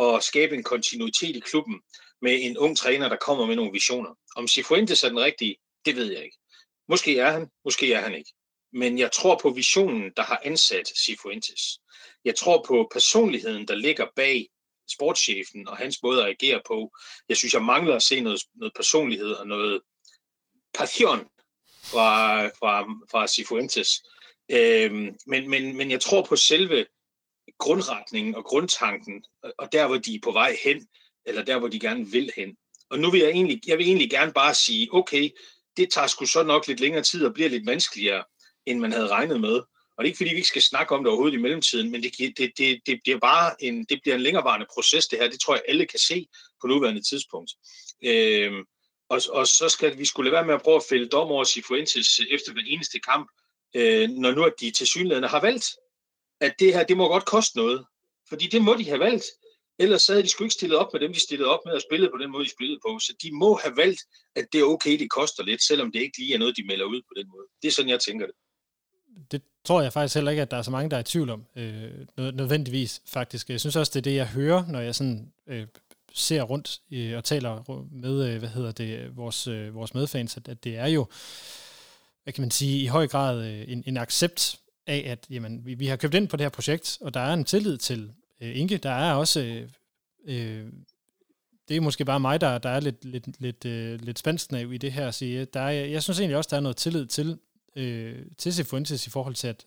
at skabe en kontinuitet i klubben med en ung træner, der kommer med nogle visioner. Om Sifuentes er den rigtige, det ved jeg ikke. Måske er han, måske er han ikke. Men jeg tror på visionen, der har ansat Sifuentes. Jeg tror på personligheden, der ligger bag sportschefen og hans måde at agere på. Jeg synes, jeg mangler at se noget, noget personlighed og noget passion fra, fra, fra Sifuentes. Øhm, men, men, men jeg tror på selve grundretningen og grundtanken, og der, hvor de er på vej hen, eller der, hvor de gerne vil hen. Og nu vil jeg egentlig, jeg vil egentlig gerne bare sige, okay, det tager sgu så nok lidt længere tid og bliver lidt vanskeligere, end man havde regnet med. Og det er ikke fordi, vi ikke skal snakke om det overhovedet i mellemtiden, men det, det, det, det bliver bare en, det bliver en længerevarende proces, det her. Det tror jeg, alle kan se på nuværende tidspunkt. Øhm, og, og så skal vi skulle lade være med at prøve at fælde dom over Sifuentes efter hver eneste kamp, øh, når nu at de til synligheden har valgt, at det her, det må godt koste noget. Fordi det må de have valgt. Ellers sad havde de sgu ikke stillet op med dem, de stillede op med og spillede på den måde, de spillede på. Så de må have valgt, at det er okay, det koster lidt, selvom det ikke lige er noget, de melder ud på den måde. Det er sådan, jeg tænker det. Det tror jeg faktisk heller ikke, at der er så mange, der er i tvivl om. Øh, nødvendigvis, faktisk. Jeg synes også, det er det, jeg hører, når jeg sådan øh, ser rundt øh, og taler med, øh, hvad hedder det, vores, øh, vores medfans, at, at det er jo, hvad kan man sige, i høj grad øh, en, en accept af, at jamen, vi, vi har købt ind på det her projekt, og der er en tillid til øh, Inge. Der er også... Øh, øh, det er måske bare mig, der, der er lidt, lidt, lidt, øh, lidt spændsnav i det her at sige. Der er, jeg synes egentlig også, der er noget tillid til, øh, til Sifuentes i forhold til, at,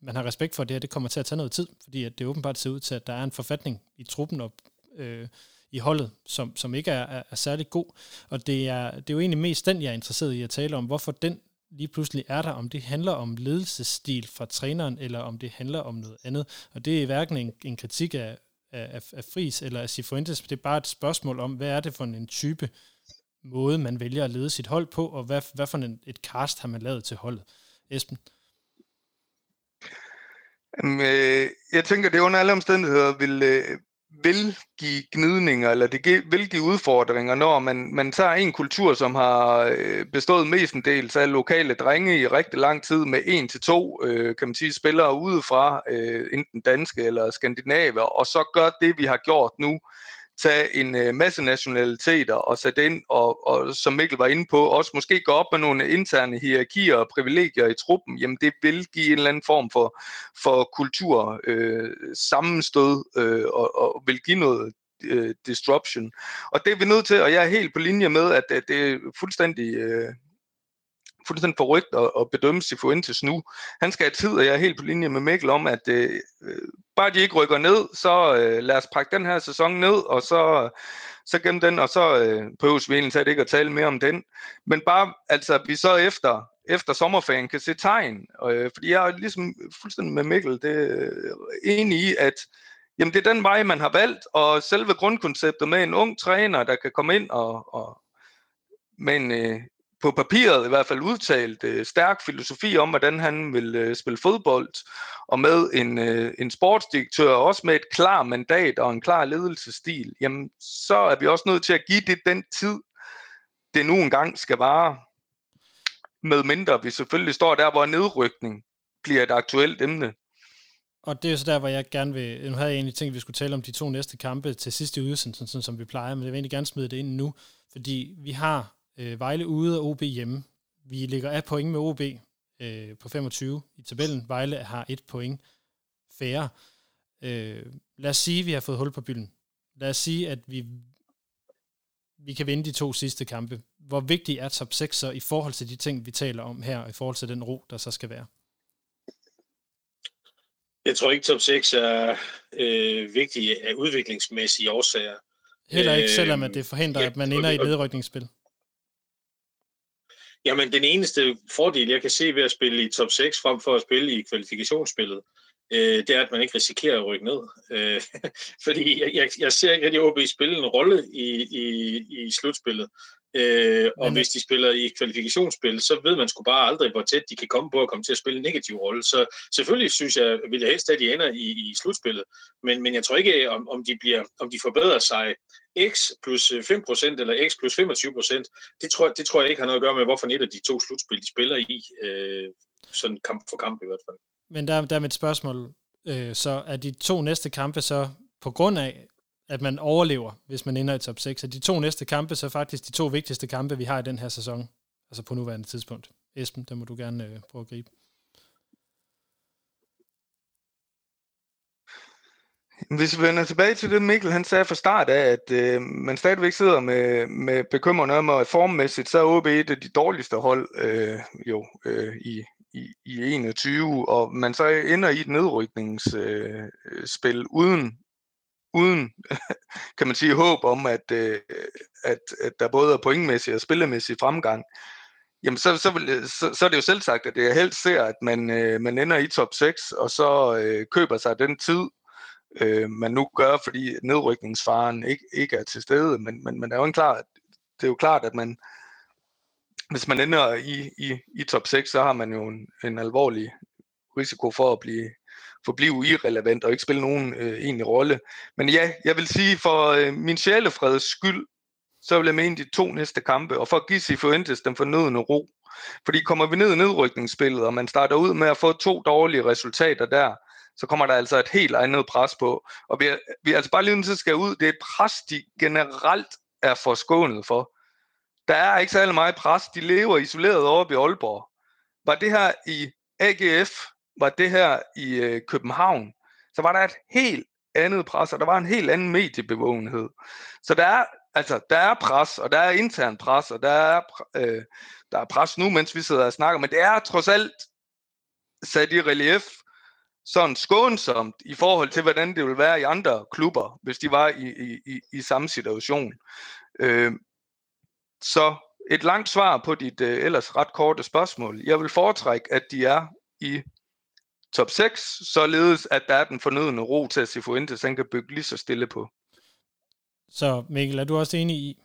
man har respekt for, at det her det kommer til at tage noget tid, fordi at det åbenbart ser ud til, at der er en forfatning i truppen og øh, i holdet, som, som ikke er, er, er særlig god. Og det er, det er jo egentlig mest den, jeg er interesseret i at tale om, hvorfor den lige pludselig er der, om det handler om ledelsesstil fra træneren, eller om det handler om noget andet. Og det er hverken en, en kritik af, af, af Fris eller af Sifuentes, det er bare et spørgsmål om, hvad er det for en type måde, man vælger at lede sit hold på, og hvad, hvad for en, et cast har man lavet til holdet. Esben? Øh, jeg tænker, det under alle omstændigheder vil, øh, vil give gnidninger, eller det vil give udfordringer, når man, man tager en kultur, som har øh, bestået mestendels af lokale drenge i rigtig lang tid, med en til to, øh, kan man sige, spillere udefra, øh, enten danske eller skandinaver, og så gør det, vi har gjort nu, tage en øh, masse nationaliteter og sætte ind, og, og som Mikkel var inde på, også måske gå op med nogle interne hierarkier og privilegier i truppen, jamen det vil give en eller anden form for, for kultur øh, sammenstød øh, og, og vil give noget øh, disruption. Og det er vi nødt til, og jeg er helt på linje med, at, at det er fuldstændig øh, fuldstændig forrygt at, at bedømme Sifuentes nu. Han skal have tid, og jeg er helt på linje med Mikkel om, at øh, bare de ikke rykker ned, så øh, lad os pakke den her sæson ned, og så, så gennem den, og så øh, prøves vi egentlig ikke at tale mere om den. Men bare, altså, vi så efter, efter sommerferien kan se tegn, øh, fordi jeg er ligesom fuldstændig med Mikkel, det øh, enig i, at jamen, det er den vej, man har valgt, og selve grundkonceptet med en ung træner, der kan komme ind og, og med en, øh, på papiret i hvert fald udtalt øh, stærk filosofi om, hvordan han vil øh, spille fodbold, og med en, øh, en sportsdirektør, også med et klar mandat og en klar ledelsesstil, jamen så er vi også nødt til at give det den tid, det nu engang skal vare. Med mindre vi selvfølgelig står der, hvor nedrykning bliver et aktuelt emne. Og det er så der, hvor jeg gerne vil... Nu havde jeg egentlig tænkt, at vi skulle tale om de to næste kampe til sidste udsendelsen, sådan som vi plejer, men jeg vil egentlig gerne smide det ind nu, fordi vi har øh, Vejle ude og OB hjemme. Vi ligger af point med OB øh, på 25 i tabellen. Vejle har et point færre. Øh, lad os sige, at vi har fået hul på bylden. Lad os sige, at vi, vi kan vinde de to sidste kampe. Hvor vigtig er top 6 så i forhold til de ting, vi taler om her, og i forhold til den ro, der så skal være? Jeg tror ikke, top 6 er øh, vigtig af udviklingsmæssige årsager. Heller ikke, selvom at det forhindrer, ja, at man ender i et nedrykningsspil. Jamen, den eneste fordel, jeg kan se ved at spille i top 6, frem for at spille i kvalifikationsspillet, øh, det er, at man ikke risikerer at rykke ned. Øh, *laughs* fordi jeg, jeg, jeg ser ikke rigtig OB spille en rolle i, i, i slutspillet. Øh, og Men... hvis de spiller i kvalifikationsspil, så ved man sgu bare aldrig, hvor tæt de kan komme på at komme til at spille en negativ rolle. Så selvfølgelig synes jeg, vil jeg helst, at de ender i, i slutspillet. Men, men jeg tror ikke, om, om, de bliver, om de forbedrer sig x plus øh, 5% eller x plus 25%, det tror, det tror jeg ikke har noget at gøre med, hvorfor et af de to slutspil, de spiller i. Øh, sådan kamp for kamp i hvert fald. Men der, der er mit spørgsmål. Øh, så er de to næste kampe så på grund af, at man overlever, hvis man ender i top 6. er de to næste kampe, så faktisk de to vigtigste kampe, vi har i den her sæson, altså på nuværende tidspunkt. Esben, der må du gerne øh, prøve at gribe. Hvis vi vender tilbage til det, Mikkel han sagde fra start af, at øh, man stadigvæk sidder med, med bekymrende om, at formmæssigt, så er OB et af de dårligste hold øh, jo, øh, i, i, i 21, og man så ender i et nedrykningsspil øh, uden uden, *laughs* kan man sige, håb om, at, øh, at, at der både er pointmæssig og spillemæssig fremgang, jamen så, så, vil, så, så er det jo selv sagt, at jeg helst ser, at man, øh, man ender i top 6, og så øh, køber sig den tid, øh, man nu gør, fordi nedrykningsfaren ikke, ikke er til stede. Men, men, men det, er jo en klar, det er jo klart, at man, hvis man ender i, i, i top 6, så har man jo en, en alvorlig risiko for at blive, forblive irrelevant og ikke spille nogen øh, egentlig rolle. Men ja, jeg vil sige, for øh, min sjælefreds skyld, så vil jeg mene de to næste kampe, og for at give Sifuentes den fornødende ro. Fordi kommer vi ned i nedrykningsspillet, og man starter ud med at få to dårlige resultater der, så kommer der altså et helt andet pres på. Og vi er, vi er altså bare lige nødt til skal ud. Det er et pres, de generelt er forskånet for. Der er ikke særlig meget pres. De lever isoleret oppe i Aalborg. Var det her i AGF, var det her i øh, København, så var der et helt andet pres, og der var en helt anden mediebevågenhed. Så der er, altså, der er pres, og der er intern pres, og der er, øh, der er pres nu, mens vi sidder og snakker, men det er trods alt sat i relief sådan skånsomt i forhold til, hvordan det ville være i andre klubber, hvis de var i, i, i, i samme situation. Øh, så et langt svar på dit øh, ellers ret korte spørgsmål. Jeg vil foretrække, at de er i top 6, således at der er den fornødende ro til at Cifuentes han kan bygge lige så stille på. Så Mikkel, er du også enig i,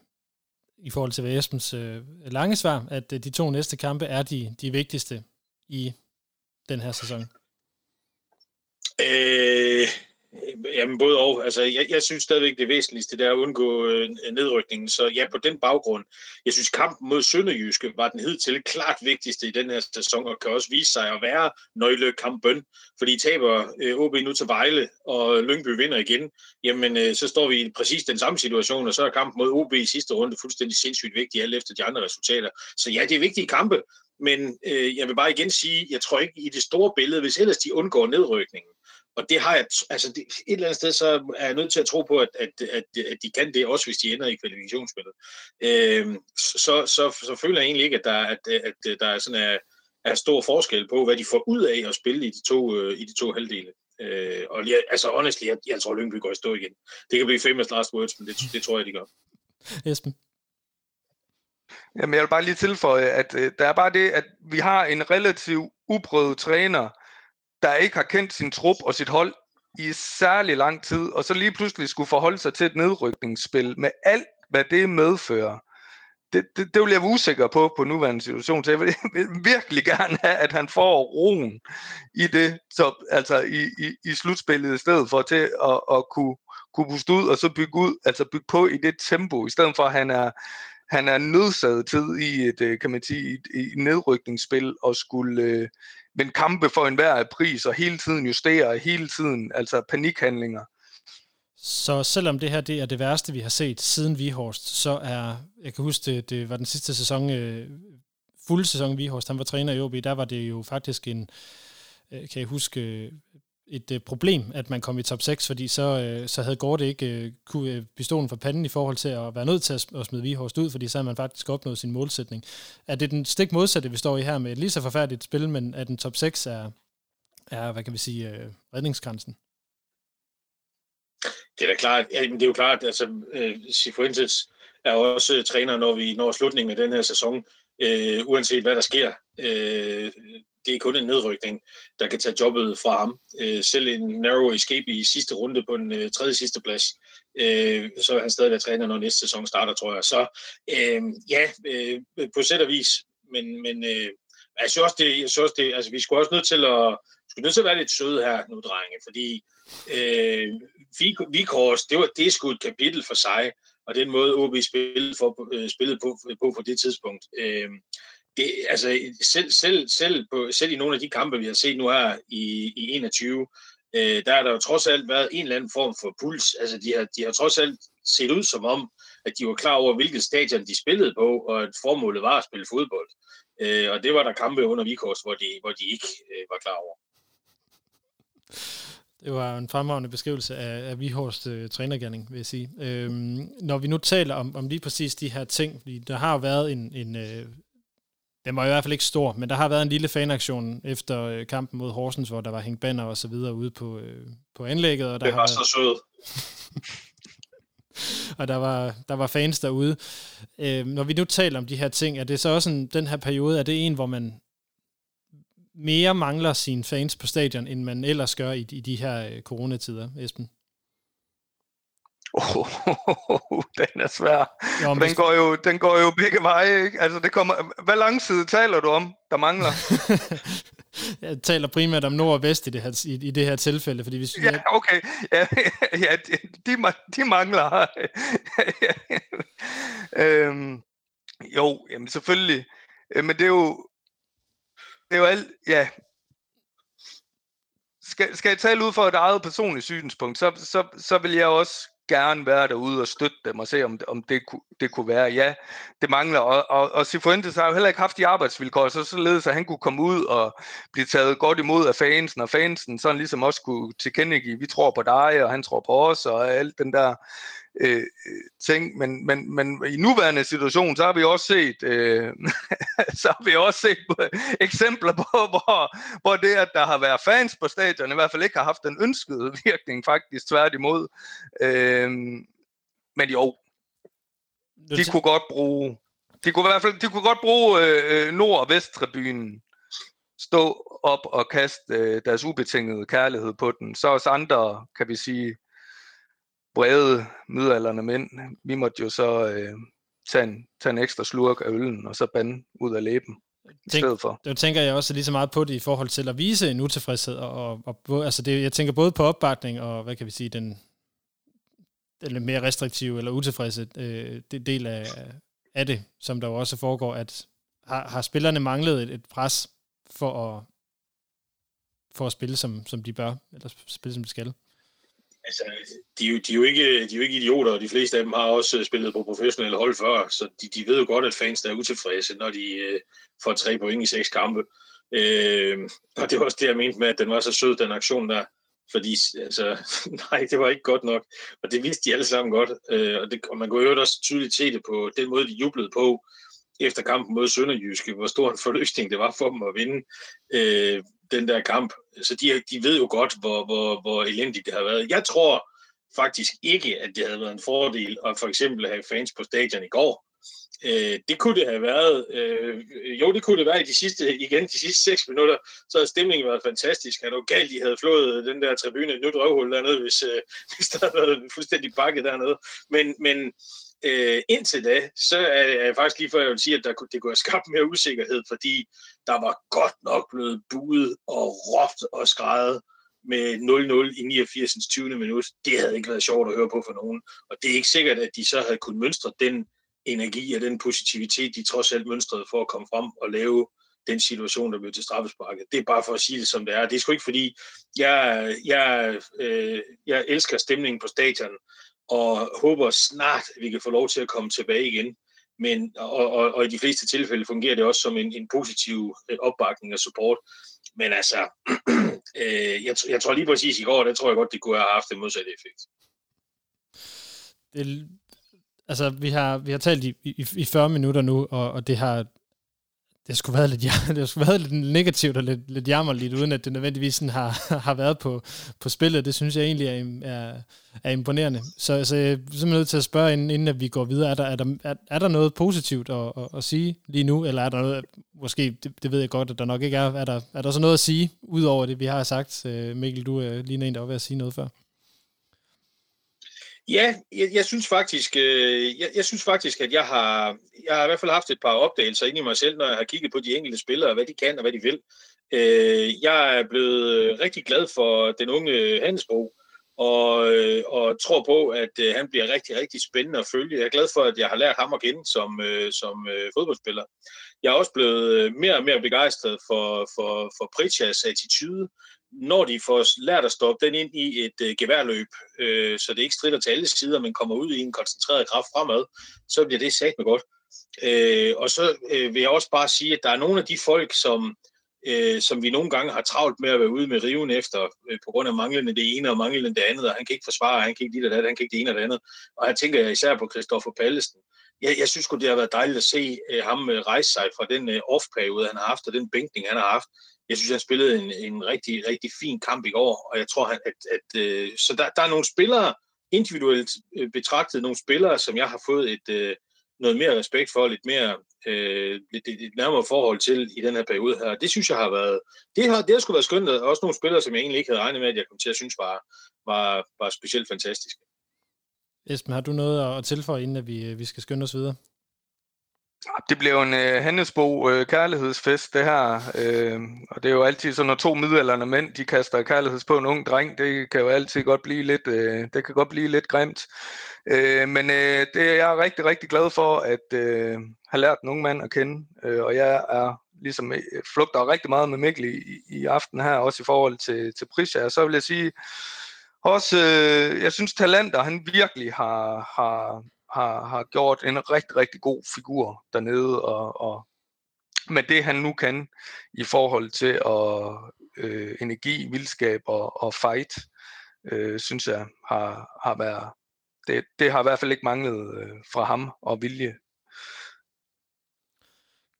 i forhold til Esbens øh, lange svar, at øh, de to næste kampe er de, de vigtigste i den her sæson? Øh, Jamen både og. Altså, jeg, jeg synes stadigvæk, det væsentligste det er at undgå øh, nedrykningen. Så ja, på den baggrund. Jeg synes, kampen mod Sønderjyske var den hidtil klart vigtigste i den her sæson, og kan også vise sig at være nøglekampen. Fordi taber øh, OB nu til Vejle, og Lyngby vinder igen, jamen øh, så står vi i præcis den samme situation, og så er kampen mod OB i sidste runde fuldstændig sindssygt vigtig, alt efter de andre resultater. Så ja, det er vigtige kampe, men øh, jeg vil bare igen sige, jeg tror ikke i det store billede, hvis ellers de undgår nedrykningen, og det har jeg, altså det, et eller andet sted, så er jeg nødt til at tro på, at, at, at, at de kan det, også hvis de ender i kvalifikationsspillet. Øh, så, så, så føler jeg egentlig ikke, at der, at, at der er sådan er, er stor forskel på, hvad de får ud af at spille i de to, øh, i de to halvdele. Øh, og jeg, altså honestly, jeg, jeg tror, Lyngby går i stå igen. Det kan blive famous last words, men det, det tror jeg, de gør. Esben? Jamen, jeg vil bare lige tilføje, at øh, der er bare det, at vi har en relativ uprøvet træner, der ikke har kendt sin trup og sit hold i særlig lang tid, og så lige pludselig skulle forholde sig til et nedrykningsspil med alt, hvad det medfører. det, det, det vil jeg være usikker på på nuværende situation, så jeg vil, vil virkelig gerne have, at han får roen i det, så, altså i, i, i slutspillet, i stedet for til at, at kunne, kunne puste ud og så bygge ud, altså bygge på i det tempo, i stedet for at han er, han er nødsaget tid i et, øh, kan man sige, et, et nedrykningsspil og skulle øh, vinde kampe for enhver pris og hele tiden justere, hele tiden, altså panikhandlinger. Så selvom det her det er det værste, vi har set siden Vihorst, så er, jeg kan huske, det, det var den sidste sæson, øh, fuld sæson Vihorst, han var træner i OB, der var det jo faktisk en, øh, kan jeg huske, et øh, problem, at man kom i top 6, fordi så, øh, så havde Gorte ikke øh, kunne, øh, pistolen for panden i forhold til at være nødt til at, at smide Vihorst ud, fordi så havde man faktisk opnået sin målsætning. Er det den stik modsatte, vi står i her med et lige så forfærdeligt spil, men at den top 6 er, er hvad kan vi sige, øh, redningsgrænsen? Det er da klart, ja, det er jo klart, altså øh, Sifuentes er også øh, træner, når vi når slutningen af den her sæson, øh, uanset hvad der sker. Øh, det er kun en nedrykning, der kan tage jobbet fra ham. Øh, selv en narrow escape i sidste runde på en øh, tredje sidste plads, øh, så er han stadig være træner, når næste sæson starter, tror jeg. Så øh, ja, øh, på sæt og vis, men, men øh, jeg synes også, det, jeg synes også det, altså vi skulle også nødt til at, skulle nødt til at være lidt søde her nu, drenge, fordi øh, Vikors, det, var, det er sgu et kapitel for sig, og den måde OB spillede, for, øh, spillede på, på på det tidspunkt. Øh, det, altså, selv, selv, selv, på, selv i nogle af de kampe, vi har set nu her i, i 21, øh, der har der jo trods alt været en eller anden form for puls. Altså, de har, de har trods alt set ud som om, at de var klar over, hvilket stadion de spillede på, og at formålet var at spille fodbold. Øh, og det var der kampe under Vikors, hvor de, hvor de ikke øh, var klar over. Det var en fremragende beskrivelse af, af Vihorst øh, trænergærning, vil jeg sige. Øhm, når vi nu taler om, om lige præcis de her ting, fordi der har jo været en, en øh, den var i hvert fald ikke stor, men der har været en lille fanaktion efter øh, kampen mod Horsens, hvor der var hængt banner og så videre ude på, øh, på anlægget. Og der det var har så sød. *laughs* og der var, der var fans derude. Øh, når vi nu taler om de her ting, er det så også en, den her periode, er det en, hvor man mere mangler sine fans på stadion, end man ellers gør i, i de her øh, coronatider, Esben? Oh, *laughs* den er svær. Jo, den, går jo, den går jo begge veje, ikke? Altså, det kommer... Hvad lang side taler du om, der mangler? *laughs* jeg taler primært om nord og vest i det her, i, i det her tilfælde, fordi hvis... Ja, okay. Ja, *laughs* ja de, de mangler. øhm, jo, jamen selvfølgelig. Øh, men det er jo... Det er jo alt... Ja, skal, skal jeg tale ud fra et eget personligt synspunkt, så, så, så vil jeg også gerne være derude og støtte dem og se, om, om det, det kunne være. Ja, det mangler. Og, og, og Sifuentes har jo heller ikke haft de arbejdsvilkår, så således at han kunne komme ud og blive taget godt imod af fansen, og fansen sådan ligesom også kunne tilkendegive, vi tror på dig, og han tror på os, og alt den der øh, ting, men, men, men i nuværende situation, så har vi også set, øh, *laughs* så har vi også set *laughs* eksempler på, hvor, hvor det, at der har været fans på stadion, i hvert fald ikke har haft den ønskede virkning, faktisk tværtimod. Øh, men jo, de kunne godt bruge, de kunne i hvert fald, de kunne godt bruge øh, nord- og vesttribunen stå op og kaste øh, deres ubetingede kærlighed på den. Så os andre, kan vi sige, brede midalderne mænd, vi måtte jo så øh, tage, en, tage en ekstra slurk af øllen, og så bande ud af læben. Tænk, stedet for. Det tænker jeg også lige så meget på det i forhold til at vise en utilfredshed. Og, og, og altså det, jeg tænker både på opbakning og, hvad kan vi sige, den, den mere restriktive eller utilfredse øh, del af, af det, som der jo også foregår, at har, har spillerne manglet et, et pres for at, for at spille, som, som de bør, eller spille, som de skal? Altså, de, de, er jo ikke, de er jo ikke idioter, og de fleste af dem har også øh, spillet på professionelle hold før, så de, de ved jo godt, at fans er utilfredse, når de øh, får tre point i seks kampe. Øh, og det var også det, jeg mente med, at den var så sød, den aktion der. Fordi, altså, *laughs* nej, det var ikke godt nok. Og det vidste de alle sammen godt. Øh, og, det, og man kunne jo også tydeligt se det på den måde, de jublede på efter kampen mod Sønderjyske, hvor stor en forløsning det var for dem at vinde. Øh, den der kamp. Så de, de ved jo godt, hvor, hvor, hvor elendigt det har været. Jeg tror faktisk ikke, at det havde været en fordel at for eksempel have fans på stadion i går. Øh, det kunne det have været. Øh, jo, det kunne det være i de sidste, igen, de sidste seks minutter, så havde stemningen været fantastisk. Han var galt, de havde flået den der tribune et nyt røvhul dernede, hvis, øh, *laughs* hvis der havde været fuldstændig bakket dernede. Men, men øh, indtil da, så er jeg faktisk lige før, jeg vil sige, at der, det kunne have skabt mere usikkerhed, fordi der var godt nok blevet buet og råbt og skrejet med 0-0 i 89. 20. minut. Det havde ikke været sjovt at høre på for nogen. Og det er ikke sikkert, at de så havde kunnet mønstre den energi og den positivitet, de trods alt mønstrede for at komme frem og lave den situation, der blev til straffesparket. Det er bare for at sige det, som det er. Det er sgu ikke fordi, jeg, jeg, øh, jeg elsker stemningen på stadion, og håber snart, at vi kan få lov til at komme tilbage igen. Men, og, og, og i de fleste tilfælde fungerer det også som en, en positiv øh, opbakning og support. Men altså, *clears throat* øh, jeg, jeg tror lige præcis i går, der tror jeg godt, det kunne have haft en modsatte effekt. Det, altså, vi har, vi har talt i, i, i 40 minutter nu, og, og det har det skulle været lidt, *laughs* det skulle sgu været lidt negativt og lidt, lidt jammerligt, uden at det nødvendigvis sådan har, *laughs* har været på, på spillet. Det synes jeg egentlig er, er, er imponerende. Så, så jeg er simpelthen nødt til at spørge, inden, inden at vi går videre, er der, er der, er, er der noget positivt at, at, at sige lige nu, eller er der noget, måske, det, det ved jeg godt, at der nok ikke er, er der, er der så noget at sige, ud over det, vi har sagt? Øh, Mikkel, du øh, er lige en, der var ved at sige noget før. Ja, jeg, jeg synes faktisk, øh, jeg, jeg synes faktisk, at jeg har, jeg har i hvert fald haft et par opdagelser inde i mig selv, når jeg har kigget på de enkelte spillere, hvad de kan og hvad de vil. Øh, jeg er blevet øh, rigtig glad for den unge øh, Hansbro, og, øh, og tror på, at øh, han bliver rigtig, rigtig spændende at følge. Jeg er glad for, at jeg har lært ham at kende som, øh, som øh, fodboldspiller. Jeg er også blevet øh, mere og mere begejstret for, for, for Pritchas attitude når de får lært at stoppe den ind i et øh, geværløb, øh, så det ikke strider til alle sider, men kommer ud i en koncentreret kraft fremad, så bliver det sagt med godt. Øh, og så øh, vil jeg også bare sige, at der er nogle af de folk, som, øh, som vi nogle gange har travlt med at være ude med riven efter, øh, på grund af manglende det ene og manglende det andet, og han kan ikke forsvare, han kan ikke lide det, han kan ikke det ene og det andet. Og her tænker jeg især på Christoffer Pallesen. Jeg, jeg synes godt det har været dejligt at se øh, ham øh, rejse sig fra den øh, off-periode, han har haft, og den bænkning, han har haft, jeg synes, han spillede en, en rigtig, rigtig fin kamp i går, og jeg tror, at, at, at øh, så der, der er nogle spillere, individuelt øh, betragtet, nogle spillere, som jeg har fået et, øh, noget mere respekt for, lidt mere øh, lidt, lidt nærmere forhold til i den her periode her. Det synes jeg har været, det har, det har sgu været skønt, og også nogle spillere, som jeg egentlig ikke havde regnet med, at jeg kom til at synes var, var, var specielt fantastiske. Esben, har du noget at tilføje, inden at vi, øh, vi skal skynde os videre? Det bliver en øh, Handelsbo øh, kærlighedsfest, det her. Øh, og det er jo altid sådan, når to midalderne mænd, de kaster kærligheds på en ung dreng, det kan jo altid godt blive lidt, øh, det kan godt blive lidt grimt. Øh, men øh, det er jeg rigtig, rigtig glad for, at øh, have lært en ung mand at kende. Øh, og jeg er ligesom øh, flugter rigtig meget med Mikkel i, i aften her, også i forhold til, til Prisha. Så vil jeg sige, også, øh, jeg synes talenter, han virkelig har, har har, har gjort en rigtig, rigtig god figur dernede, og, og med det han nu kan i forhold til at øh, energi, vildskab og, og fight, øh, synes jeg har, har været, det, det har i hvert fald ikke manglet øh, fra ham og vilje.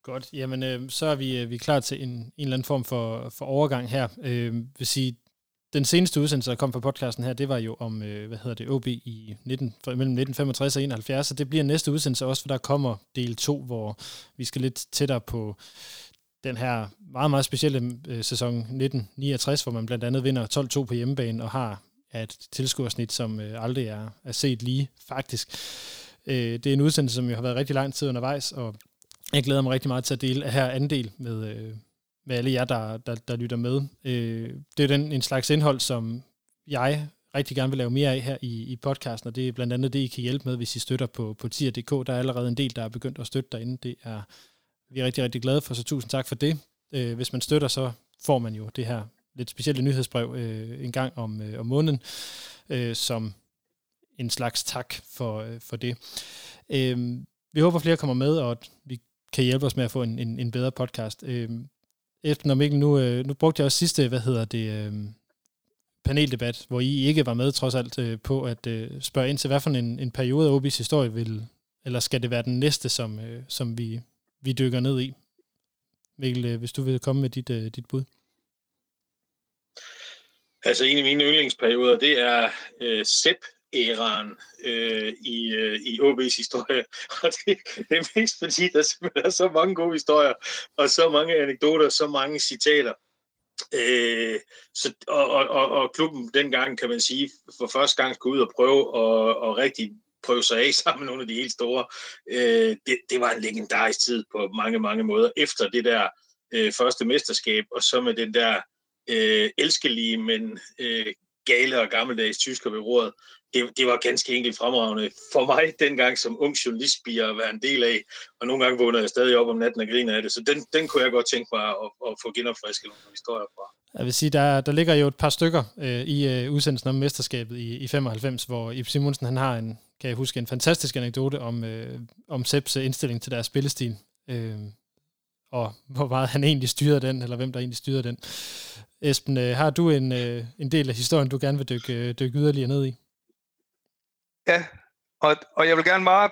Godt, jamen øh, så er vi, øh, vi er klar til en, en eller anden form for, for overgang her. Øh, vil sige, den seneste udsendelse, der kom fra podcasten her, det var jo om, øh, hvad hedder det, OB i 19, mellem 1965 og 71, så det bliver næste udsendelse også, for der kommer del 2, hvor vi skal lidt tættere på den her meget, meget specielle øh, sæson 1969, hvor man blandt andet vinder 12-2 på hjemmebane og har et tilskuersnit, som øh, aldrig er, er set lige, faktisk. Øh, det er en udsendelse, som jo har været rigtig lang tid undervejs, og jeg glæder mig rigtig meget til at dele her anden del med, øh, med alle jer, der, der, der lytter med. Øh, det er den en slags indhold, som jeg rigtig gerne vil lave mere af her i, i podcasten, og det er blandt andet det, I kan hjælpe med, hvis I støtter på, på tier.dk. Der er allerede en del, der er begyndt at støtte derinde. Det er vi er rigtig, rigtig glade for, så tusind tak for det. Øh, hvis man støtter, så får man jo det her lidt specielle nyhedsbrev øh, en gang om, øh, om måneden, øh, som en slags tak for, øh, for det. Øh, vi håber, flere kommer med, og at vi kan hjælpe os med at få en, en, en bedre podcast. Øh, Esben og Mikkel, nu, øh, nu brugte jeg også sidste, hvad hedder det, øh, paneldebat, hvor I ikke var med trods alt øh, på at øh, spørge ind til, hvad for en, en periode af OB's historie vil, eller skal det være den næste, som, øh, som vi, vi dykker ned i? Mikkel, øh, hvis du vil komme med dit, øh, dit bud. Altså en af mine yndlingsperioder, det er øh, SEP, æraen øh, i, øh, i OB's historie. *laughs* Og det, det er mest fordi, der simpelthen er så mange gode historier, og så mange anekdoter, så mange citater. Øh, så, og, og, og, og klubben dengang, kan man sige, for første gang skulle ud og prøve og, og rigtig prøve sig af *laughs* sammen med nogle af de helt store. Øh, det, det var en legendarisk tid på mange, mange måder. Efter det der øh, første mesterskab, og så med den der øh, elskelige, men øh, gale og gammeldags tysker ved roret, det, det var ganske enkelt fremragende for mig dengang som ung journalistbier at være en del af, og nogle gange vågner jeg stadig op om natten og griner af det, så den, den kunne jeg godt tænke mig at, at få genopfrisket nogle historier fra. Jeg vil sige, der, der ligger jo et par stykker øh, i øh, udsendelsen om mesterskabet i, i 95, hvor Ip Simonsen han har en, kan jeg huske, en fantastisk anekdote om, øh, om Seps øh, indstilling til deres spillestil. Øh, og hvor meget han egentlig styrede den, eller hvem der egentlig styrede den. Esben, øh, har du en, øh, en del af historien, du gerne vil dykke, øh, dykke yderligere ned i? Ja, og, og jeg vil gerne meget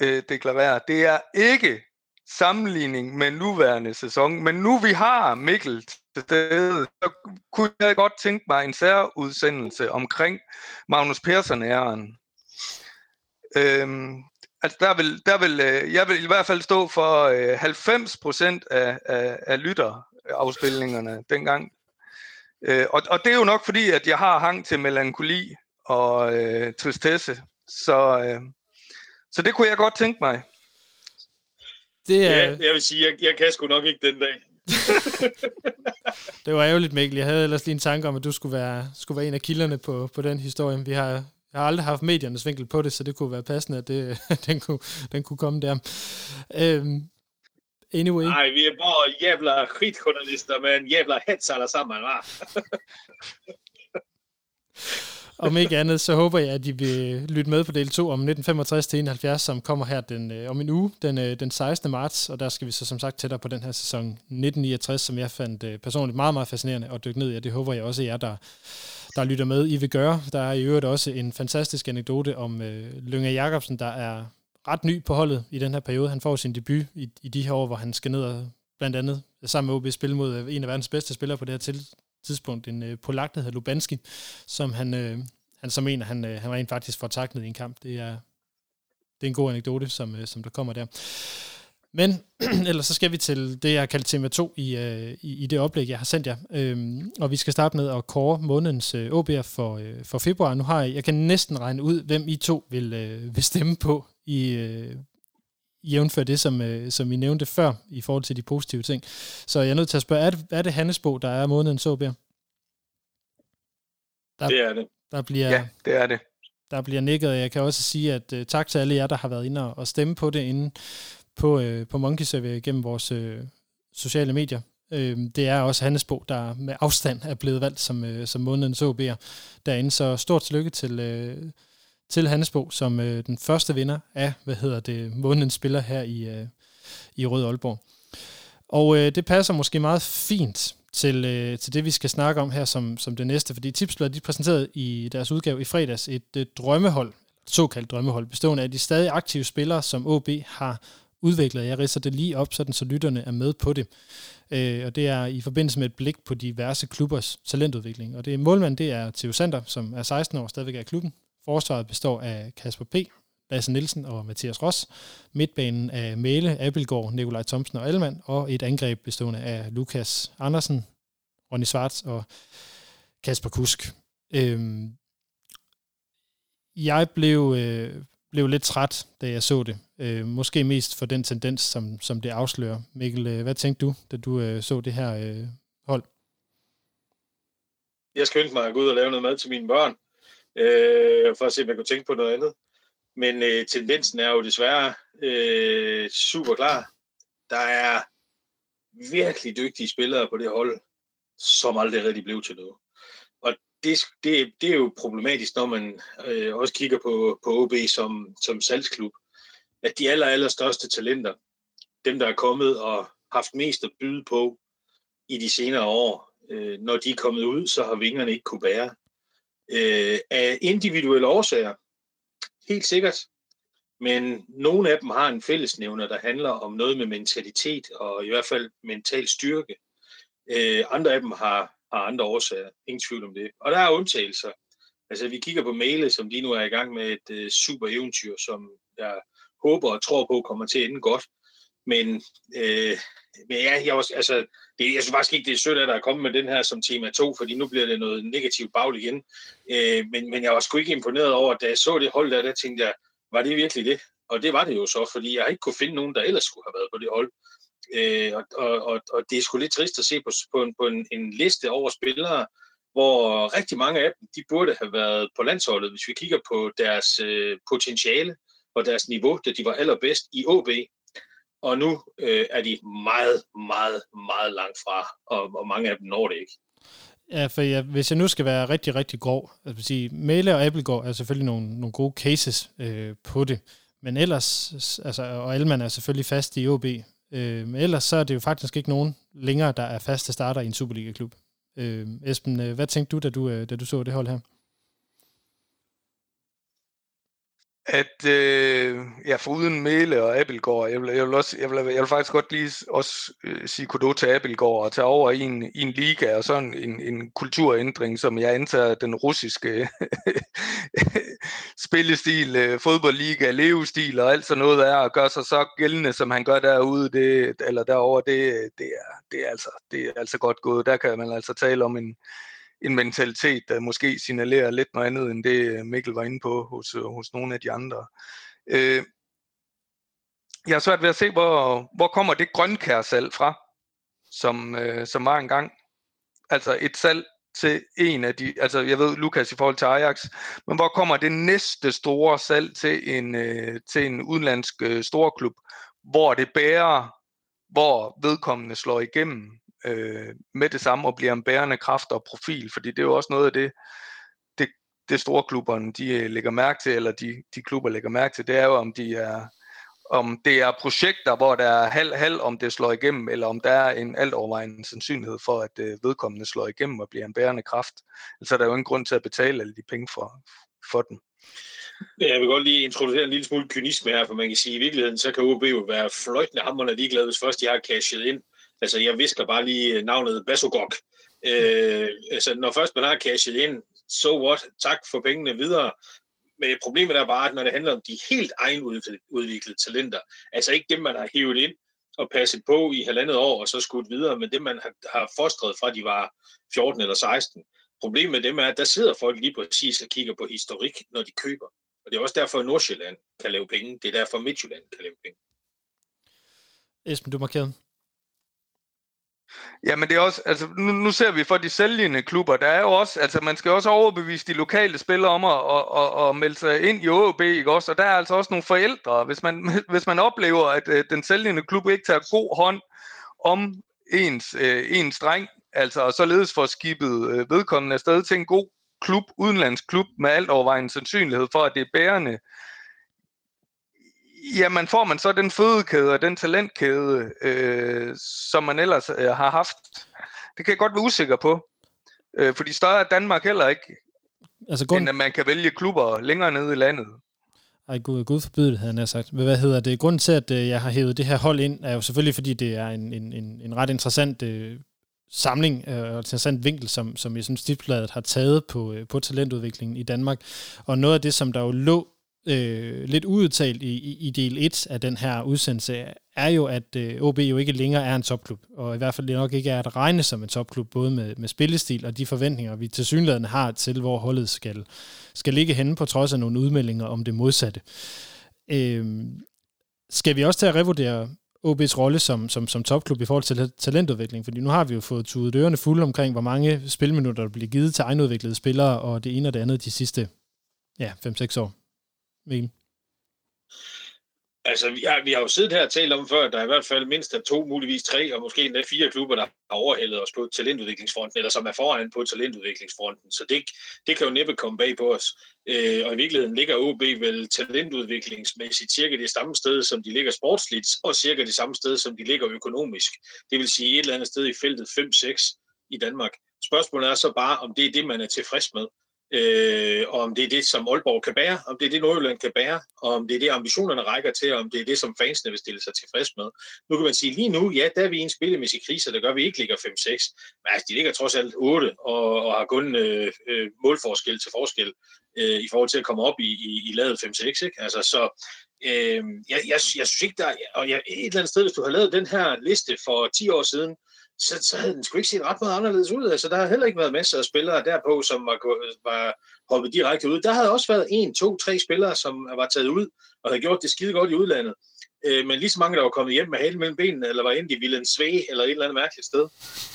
øh, deklarere, det er ikke sammenligning med nuværende sæson, men nu vi har Mikkel til stede, så kunne jeg godt tænke mig en særudsendelse omkring Magnus Persson-æren. Øhm, altså der vil, der vil, øh, jeg vil i hvert fald stå for øh, 90 procent af, af, af lytterafspilningerne dengang. Øh, og, og det er jo nok fordi, at jeg har hang til melankoli og øh, tristesse. Så, øh, så det kunne jeg godt tænke mig. Det er... Ja, jeg vil sige, jeg, jeg kan sgu nok ikke den dag. *laughs* det var ærgerligt, Mikkel. Jeg havde ellers lige en tanke om, at du skulle være, skulle være en af kilderne på, på den historie. Vi har, jeg har aldrig haft mediernes vinkel på det, så det kunne være passende, at det, *laughs* den, kunne, den kunne komme der. Øhm, anyway. Nej, vi er bare jævla skitjournalister med en jævla hets alle sammen, va? *laughs* om ikke andet, så håber jeg, at I vil lytte med på del 2 om 1965-71, som kommer her den, øh, om en uge, den, øh, den 16. marts, og der skal vi så som sagt tættere på den her sæson 1969, som jeg fandt øh, personligt meget, meget fascinerende at dykke ned i, og det håber jeg også, at jer, der, der lytter med, I vil gøre. Der er i øvrigt også en fantastisk anekdote om øh, Lønge Jacobsen, der er ret ny på holdet i den her periode. Han får sin debut i, i de her år, hvor han skal ned og blandt andet sammen med OB spille mod øh, en af verdens bedste spillere på det her til, tidspunkt en øh, polak, der hedder Lubanski, som han, øh, han så mener, han, øh, han rent faktisk får taklet i en kamp. Det er, det er en god anekdote, som, øh, som der kommer der. Men *clears throat* ellers så skal vi til det, jeg har kaldt tema 2 i, øh, i, i det oplæg, jeg har sendt jer. Øhm, og vi skal starte med at kåre månedens øh, OB'er for, øh, for februar. Nu har jeg, jeg kan næsten regne ud, hvem I to vil, øh, vil stemme på i, øh, jævnfør det, som, øh, som I nævnte før, i forhold til de positive ting. Så jeg er nødt til at spørge, er det, er det Hannesbo, der er månedens OB'er? Der, det er det. Der bliver, ja, det er det. Der bliver nikket, og jeg kan også sige, at uh, tak til alle jer, der har været inde og stemme på det inde på, uh, på Monkey Survey gennem vores uh, sociale medier. Uh, det er også Hannesbo, der med afstand er blevet valgt som, uh, som månedens OB'er derinde. Så stort tillykke til, uh, til Hannesbo som øh, den første vinder af, hvad hedder det, månedens spiller her i, øh, i Rød Aalborg. Og øh, det passer måske meget fint til, øh, til det, vi skal snakke om her som, som det næste. Fordi Tipsbladet de præsenterede i deres udgave i fredags et øh, drømmehold, et såkaldt drømmehold, bestående af de stadig aktive spillere, som OB har udviklet. Jeg ridser det lige op, sådan så lytterne er med på det. Øh, og det er i forbindelse med et blik på diverse klubbers talentudvikling. Og det er målmand, det er Theo Sander, som er 16 år stadigvæk i klubben. Forsvaret består af Kasper P., Lasse Nielsen og Mathias Ross. Midtbanen af Mæle, Abelgaard, Nikolaj Thomsen og Alman. Og et angreb bestående af Lukas Andersen, Ronny Svarts og Kasper Kusk. Øhm, jeg blev, øh, blev lidt træt, da jeg så det. Øh, måske mest for den tendens, som, som det afslører. Mikkel, øh, hvad tænkte du, da du øh, så det her øh, hold? Jeg skyndte mig at gå ud og lave noget mad til mine børn, øh, for at se, om jeg kunne tænke på noget andet. Men øh, tendensen er jo desværre øh, super klar. Der er virkelig dygtige spillere på det hold, som aldrig rigtig blev til noget. Og det, det, det er jo problematisk, når man øh, også kigger på, på OB som, som salgsklub, at de aller, aller største talenter, dem der er kommet og haft mest at byde på i de senere år, øh, når de er kommet ud, så har vingerne ikke kunne bære. Øh, af individuelle årsager, helt sikkert. Men nogle af dem har en fællesnævner, der handler om noget med mentalitet og i hvert fald mental styrke. Øh, andre af dem har, har andre årsager. Ingen tvivl om det. Og der er undtagelser. Altså, vi kigger på Mæle, som lige nu er i gang med et øh, super eventyr, som jeg håber og tror på kommer til at ende godt. Men, øh, men ja, jeg, også, altså, det, jeg synes faktisk ikke, det er sødt, at der er kommet med den her som tema 2, fordi nu bliver det noget negativt bagl igen. Øh, men, men jeg var sgu ikke imponeret over, at da jeg så det hold der, der tænkte jeg, var det virkelig det? Og det var det jo så, fordi jeg ikke kunne finde nogen, der ellers skulle have været på det hold. Øh, og, og, og det er sgu lidt trist at se på, på, en, på en, en liste over spillere, hvor rigtig mange af dem, de burde have været på landsholdet, hvis vi kigger på deres øh, potentiale og deres niveau, da de var allerbedst i OB. Og nu øh, er de meget, meget, meget langt fra, og, og mange af dem når det ikke. Ja, for jeg, hvis jeg nu skal være rigtig, rigtig grov, altså sige, Mæle og Appelgaard er selvfølgelig nogle, nogle gode cases øh, på det, men ellers, altså, og Alman er selvfølgelig fast i OB, øh, men ellers så er det jo faktisk ikke nogen længere, der er faste starter i en Superliga-klub. Øh, Esben, øh, hvad tænkte du, da du, øh, da du så det hold her? At øh, ja, uden Mæle og Abelgaard, jeg vil, jeg vil, også, jeg vil, jeg vil faktisk godt lige også øh, sige kudo til Abelgaard og tage over i en, i en liga og sådan en, en kulturændring, som jeg antager den russiske *laughs* spillestil, øh, fodboldliga, levestil og alt sådan noget er, og gøre sig så gældende, som han gør derude, det, eller derovre, det, det, er, det, er altså, det er altså godt gået. Der kan man altså tale om en, en mentalitet, der måske signalerer lidt noget andet, end det øh, Mikkel var inde på hos, øh, hos nogle af de andre. Øh, jeg har svært ved at se, hvor, hvor kommer det grønkærsalg fra, som, øh, som var engang. Altså et salg til en af de, altså jeg ved Lukas i forhold til Ajax, men hvor kommer det næste store salg til en, øh, til en udenlandsk øh, storklub, hvor det bærer, hvor vedkommende slår igennem, øh, med det samme og bliver en bærende kraft og profil, fordi det er jo også noget af det, det, det store klubberne de øh, lægger mærke til, eller de, de klubber lægger mærke til, det er jo, om de er om det er projekter, hvor der er halv-halv, om det slår igennem, eller om der er en alt overvejende sandsynlighed for, at øh, vedkommende slår igennem og bliver en bærende kraft. Altså er der jo ingen grund til at betale alle de penge for, for den. Jeg vil godt lige introducere en lille smule kynisme her, for man kan sige, at i virkeligheden, så kan OB jo være fløjtende hammerne ligeglade, hvis først de har cashet ind Altså, jeg visker bare lige øh, navnet Basogok. Øh, altså, når først man har cashet ind, so what, tak for pengene videre. Men problemet er bare, at når det handler om de helt egenudviklede talenter, altså ikke dem, man har hævet ind og passet på i halvandet år og så skudt videre, men dem, man har fostret fra, de var 14 eller 16. Problemet med dem er, at der sidder folk lige præcis og kigger på historik, når de køber. Og det er også derfor, at Nordsjælland kan lave penge. Det er derfor, Midtjylland kan lave penge. Esben, du markerede. Ja, men det er også, altså nu, nu ser vi for de sælgende klubber, der er jo også, altså man skal også overbevise de lokale spillere om at, at, at, at melde sig ind i OB, ikke også? Og der er altså også nogle forældre, hvis man, *laughs* hvis man oplever, at uh, den sælgende klub ikke tager god hånd om ens, øh, ens dreng, altså og således får skibet øh, vedkommende afsted til en god klub, udenlandsklub, med alt overvejende sandsynlighed for, at det er bærende, Jamen får man så den fødekæde og den talentkæde, øh, som man ellers øh, har haft? Det kan jeg godt være usikker på. Øh, fordi større er Danmark heller ikke, altså, grund... end at man kan vælge klubber længere nede i landet. Ej, gud, gud forbyde det, havde jeg sagt. Men hvad hedder det? Grunden til, at øh, jeg har hævet det her hold ind, er jo selvfølgelig, fordi det er en, en, en, en ret interessant øh, samling øh, og interessant vinkel, som, som jeg synes, Stiftbladet har taget på, øh, på talentudviklingen i Danmark. Og noget af det, som der jo lå øh, lidt udtalt i, i, i del 1 af den her udsendelse, er jo, at øh, OB jo ikke længere er en topklub, og i hvert fald det nok ikke er at regne som en topklub, både med, med spillestil og de forventninger, vi til synligheden har til, hvor holdet skal, skal ligge henne, på trods af nogle udmeldinger om det modsatte. Øh, skal vi også til at revurdere OB's rolle som, som, som topklub i forhold til talentudvikling? Fordi nu har vi jo fået tudet ørerne fulde omkring, hvor mange spilminutter der bliver givet til egenudviklede spillere, og det ene og det andet de sidste ja, 5-6 år. Mikkel? Altså, vi har, vi har jo siddet her og talt om før, at der er i hvert fald mindst af to, muligvis tre, og måske endda fire klubber, der har overhældet os på talentudviklingsfronten, eller som er foran på talentudviklingsfronten. Så det, det kan jo næppe komme bag på os. Øh, og i virkeligheden ligger OB vel talentudviklingsmæssigt cirka det samme sted, som de ligger sportsligt, og cirka det samme sted, som de ligger økonomisk. Det vil sige et eller andet sted i feltet 5-6 i Danmark. Spørgsmålet er så bare, om det er det, man er tilfreds med øh, og om det er det, som Aalborg kan bære, om det er det, Nordjylland kan bære, og om det er det, ambitionerne rækker til, og om det er det, som fansene vil stille sig tilfreds med. Nu kan man sige, lige nu, ja, der er vi i en spillemæssig krise, der gør, at vi ikke ligger 5-6, men altså, de ligger trods alt 8, og, og har kun øh, øh, målforskel til forskel øh, i forhold til at komme op i, i, i lavet 5-6, ikke? Altså, så øh, jeg, jeg, jeg synes ikke, der er, og jeg, et eller andet sted, hvis du har lavet den her liste for 10 år siden, så, så havde den sgu ikke set ret meget anderledes ud. Altså, der har heller ikke været masser af spillere derpå, som var, var hoppet direkte ud. Der havde også været en, to, tre spillere, som var taget ud og havde gjort det skide godt i udlandet øh, men lige så mange, der var kommet hjem med halen mellem benene, eller var inde i Villen Sve, eller et eller andet mærkeligt sted,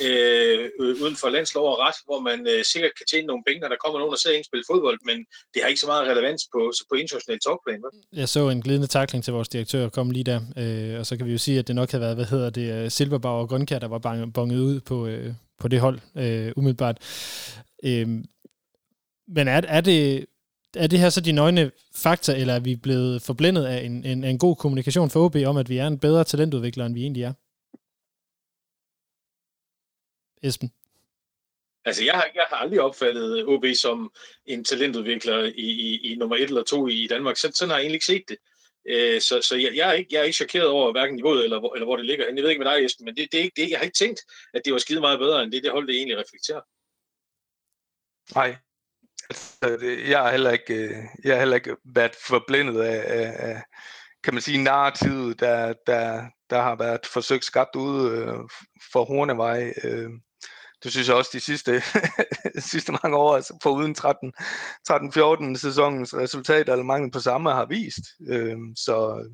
øh, øh, uden for landslov og ret, hvor man øh, sikkert kan tjene nogle penge, når der kommer nogen, der ser en spille fodbold, men det har ikke så meget relevans på, på international topplan. Jeg så en glidende takling til vores direktør komme lige der, øh, og så kan vi jo sige, at det nok havde været, hvad hedder det, øh, Silberbauer og Grønkær, der var bonget ud på, øh, på det hold, øh, umiddelbart. Øh, men er, er det, er det her så de nøgne fakta, eller er vi blevet forblændet af en, en, en god kommunikation for OB om, at vi er en bedre talentudvikler, end vi egentlig er? Esben? Altså, jeg har, jeg har aldrig opfattet OB som en talentudvikler i, i, i nummer et eller to i Danmark. Så, sådan har jeg egentlig ikke set det. Øh, så så jeg, jeg, er ikke, jeg er ikke chokeret over hverken niveauet eller, eller hvor det ligger. Jeg ved ikke med dig, Esben, men det, det, er ikke, det, jeg har ikke tænkt, at det var skide meget bedre, end det, det hold, det egentlig reflekterer. Nej, Altså, jeg har heller ikke, øh, jeg har heller ikke været forblindet af, af, af kan man sige, narrativet, der, der, der har været forsøgt skabt ude øh, for Hornevej. Øh, det synes jeg også de sidste, *laughs* sidste mange år, altså for uden 13-14 sæsonens resultater, eller mangel på samme, har vist. Øh, så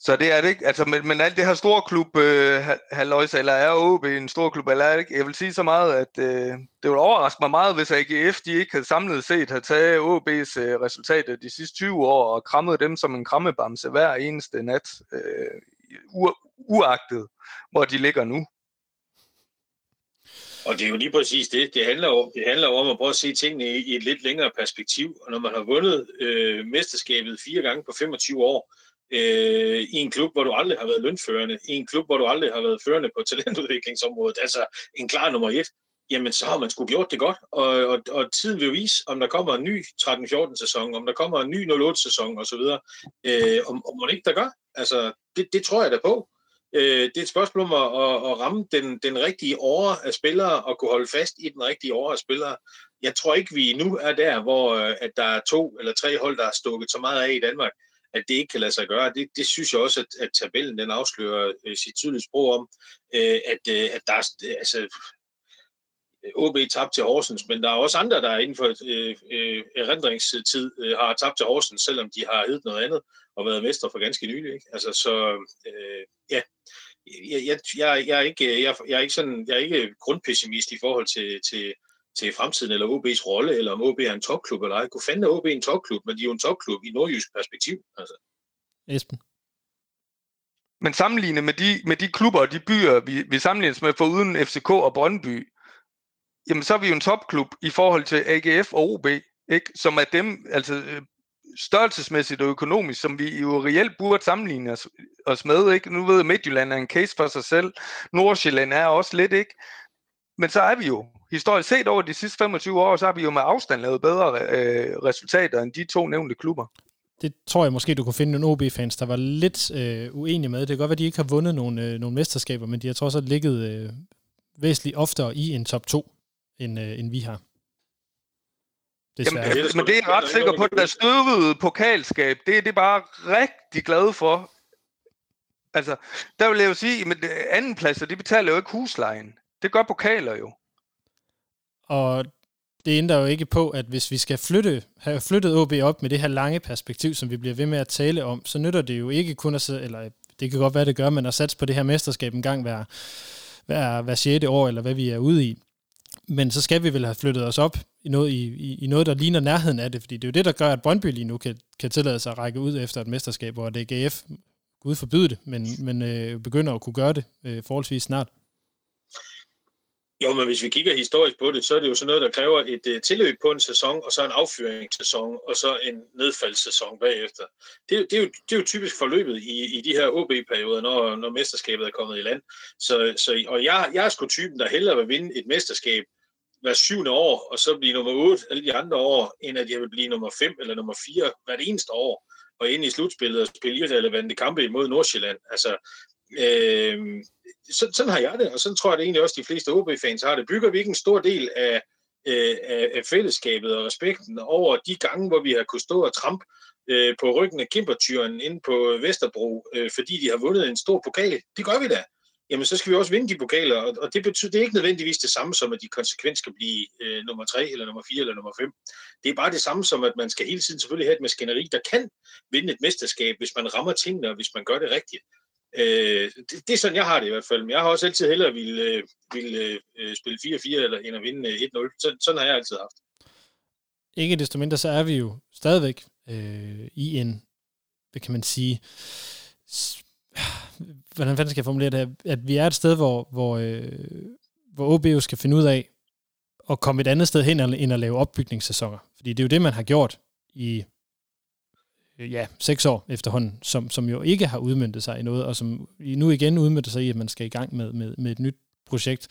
så det er det ikke. Altså, men, men alt det her store klub, øh, halløjs, eller er OB en stor klub, eller er det ikke? Jeg vil sige så meget, at øh, det ville overraske mig meget, hvis AGF de ikke havde samlet set havde taget OB's øh, resultater de sidste 20 år og krammet dem som en krammebamse hver eneste nat, øh, u- uagtet hvor de ligger nu. Og det er jo lige præcis det. Det handler, om, det handler om at prøve at se tingene i, i et lidt længere perspektiv. Og når man har vundet øh, mesterskabet fire gange på 25 år, øh, i en klub, hvor du aldrig har været lønførende, i en klub, hvor du aldrig har været førende på *laughs* talentudviklingsområdet, altså en klar nummer et, jamen så har man sgu gjort det godt, og, og, og tiden vil vise, om der kommer en ny 13-14 sæson, om der kommer en ny 08 sæson osv., øh, om, om man ikke der gør. Altså, det, det tror jeg da på. Øh, det er et spørgsmål om at, at, at ramme den, den rigtige åre af spillere og kunne holde fast i den rigtige åre af spillere. Jeg tror ikke, vi nu er der, hvor øh, at der er to eller tre hold, der er stukket så meget af i Danmark, at det ikke kan lade sig gøre. Det, det synes jeg også, at, at tabellen den afslører øh, sit tydelige sprog om, øh, at, øh, at der er, øh, altså, OB tabt til Horsens, men der er også andre, der inden for øh, øh, erindringstid øh, har tabt til Horsens, selvom de har heddet noget andet og været mestre for ganske nylig. Ikke? Altså, så øh, ja, jeg, jeg, jeg, jeg, er ikke, jeg, jeg, er ikke sådan, jeg er ikke grundpessimist i forhold til, til, til fremtiden, eller OB's rolle, eller om OB er en topklub eller ej. Kunne fanden er OB en topklub, men de er jo en topklub i nordjysk perspektiv. Altså. Esben? Men sammenlignet med de, med de klubber og de byer, vi, vi sammenlignes med for uden FCK og Brøndby, jamen så er vi jo en topklub i forhold til AGF og OB, ikke? som er dem, altså øh, størrelsesmæssigt og økonomisk, som vi jo reelt burde sammenligne os, os med. Ikke? Nu ved jeg, Midtjylland er en case for sig selv. Nordsjælland er også lidt, ikke? Men så er vi jo historisk set over de sidste 25 år, så har vi jo med afstand lavet bedre øh, resultater end de to nævnte klubber. Det tror jeg måske, du kunne finde nogle OB-fans, der var lidt øh, uenige med. Det kan godt være, at de ikke har vundet nogle, øh, nogle mesterskaber, men de har trods alt ligget øh, væsentligt oftere i en top 2, end, øh, end vi har. Jamen, det, men det er jeg ret sikker på, at der støvede pokalskab, det er det bare rigtig glad for. Altså, der vil jeg jo sige, at anden pladser, de betaler jo ikke huslejen. Det gør pokaler jo. Og det ændrer jo ikke på, at hvis vi skal flytte, have flyttet OB op med det her lange perspektiv, som vi bliver ved med at tale om, så nytter det jo ikke kun at sidde, eller det kan godt være, det gør, men at satse på det her mesterskab en gang hver, hver, hver 6. år, eller hvad vi er ude i. Men så skal vi vel have flyttet os op i noget, i, i, i noget der ligner nærheden af det, fordi det er jo det, der gør, at Brøndby lige nu kan, kan tillade sig at række ud efter et mesterskab, hvor det GF, Gud forbyde det, men, men øh, begynder at kunne gøre det øh, forholdsvis snart. Jo, men hvis vi kigger historisk på det, så er det jo sådan noget, der kræver et uh, tilløb på en sæson, og så en affyringssæson, og så en nedfaldssæson bagefter. Det, det, er, jo, det er jo typisk forløbet i, i de her OB-perioder, når, når mesterskabet er kommet i land. Så, så, og jeg, jeg er sgu typen, der hellere vil vinde et mesterskab hver syvende år, og så blive nummer 8 alle de andre år, end at jeg vil blive nummer 5 eller nummer 4 hvert eneste år, og ind i slutspillet og spille relevante kampe imod Nordsjælland. Altså, øh, så, sådan har jeg det, og sådan tror jeg det egentlig også, de fleste OB-fans har det. Bygger vi ikke en stor del af, øh, af, af fællesskabet og respekten over de gange, hvor vi har kunnet stå og trampe øh, på ryggen af Kimpertyren inde på Vesterbro, øh, fordi de har vundet en stor pokal. Det gør vi da. jamen så skal vi også vinde de pokaler, og, og det betyder det er ikke nødvendigvis det samme som, at de konsekvent skal blive øh, nummer 3, eller nummer 4, eller nummer 5. Det er bare det samme som, at man skal hele tiden selvfølgelig have et maskineri, der kan vinde et mesterskab, hvis man rammer tingene, og hvis man gør det rigtigt. Øh, det, det er sådan, jeg har det i hvert fald. Men jeg har også altid hellere ville, øh, ville øh, spille 4-4, eller end at vinde øh, 1-0. Så, sådan har jeg altid haft. Ikke desto mindre, så er vi jo stadigvæk øh, i en, hvad kan man sige, hvordan fanden skal jeg formulere det at vi er et sted, hvor, hvor, øh, hvor OB jo skal finde ud af at komme et andet sted hen, end at lave opbygningssæsoner. Fordi det er jo det, man har gjort i Øh, ja, seks år efterhånden, som, som jo ikke har udmyndtet sig i noget, og som nu igen udmyndter sig i, at man skal i gang med, med, med et nyt projekt.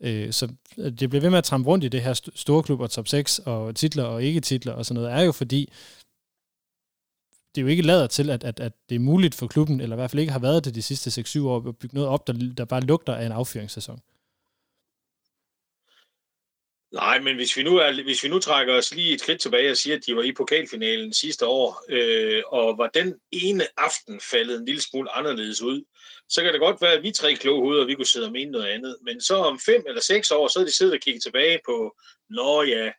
Øh, så øh, det bliver ved med at trampe rundt i det her store klub og top 6 og titler og ikke titler og sådan noget, er jo fordi, det er jo ikke lader til, at, at, at det er muligt for klubben, eller i hvert fald ikke har været det de sidste 6-7 år, at bygge noget op, der, der bare lugter af en affyringssæson. Nej, men hvis vi, nu er, hvis vi nu trækker os lige et skridt tilbage og siger, at de var i pokalfinalen sidste år, øh, og var den ene aften faldet en lille smule anderledes ud, så kan det godt være, at vi tre kloge hoveder, vi kunne sidde og mene noget andet. Men så om fem eller seks år, så er de siddet og kigget tilbage på, nå ja,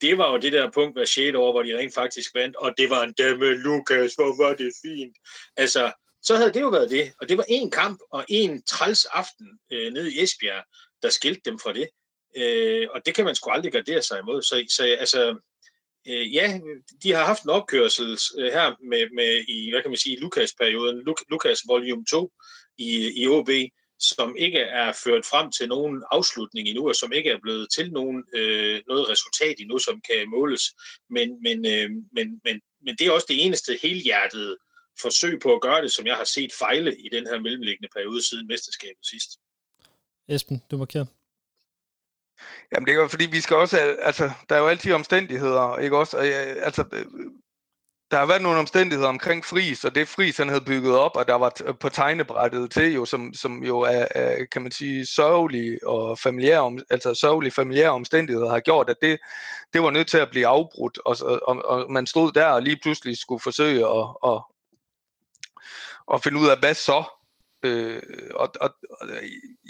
det var jo det der punkt hver 6. år, hvor de rent faktisk vandt, og det var en dæmme, Lukas, hvor var det fint. Altså, så havde det jo været det. Og det var en kamp og en træls aften øh, nede i Esbjerg, der skilte dem fra det. Øh, og det kan man sgu aldrig gardere sig imod. Så, så altså, øh, ja, de har haft en opkørsel øh, her med, med i, hvad kan man sige, Lukas-perioden, Luk, Lukas volume 2 i, i OB, som ikke er ført frem til nogen afslutning endnu, og som ikke er blevet til nogen, øh, noget resultat endnu, som kan måles. Men, men, øh, men, men, men det er også det eneste helhjertede forsøg på at gøre det, som jeg har set fejle i den her mellemliggende periode siden mesterskabet sidst. Esben, du markerer. Jamen det er jo fordi, vi skal også, altså, der er jo altid omstændigheder, ikke også? Og, altså, øh, der har været nogle omstændigheder omkring Fris, og det Fris han havde bygget op, og der var på tegnebrættet til, jo, som, som jo er, er, kan man sige, sørgelige og familiære, altså sørgelige familiære omstændigheder har gjort, at det, det var nødt til at blive afbrudt, og, og, og man stod der og lige pludselig skulle forsøge at, at, at finde ud af, hvad så? Øh, og, og, og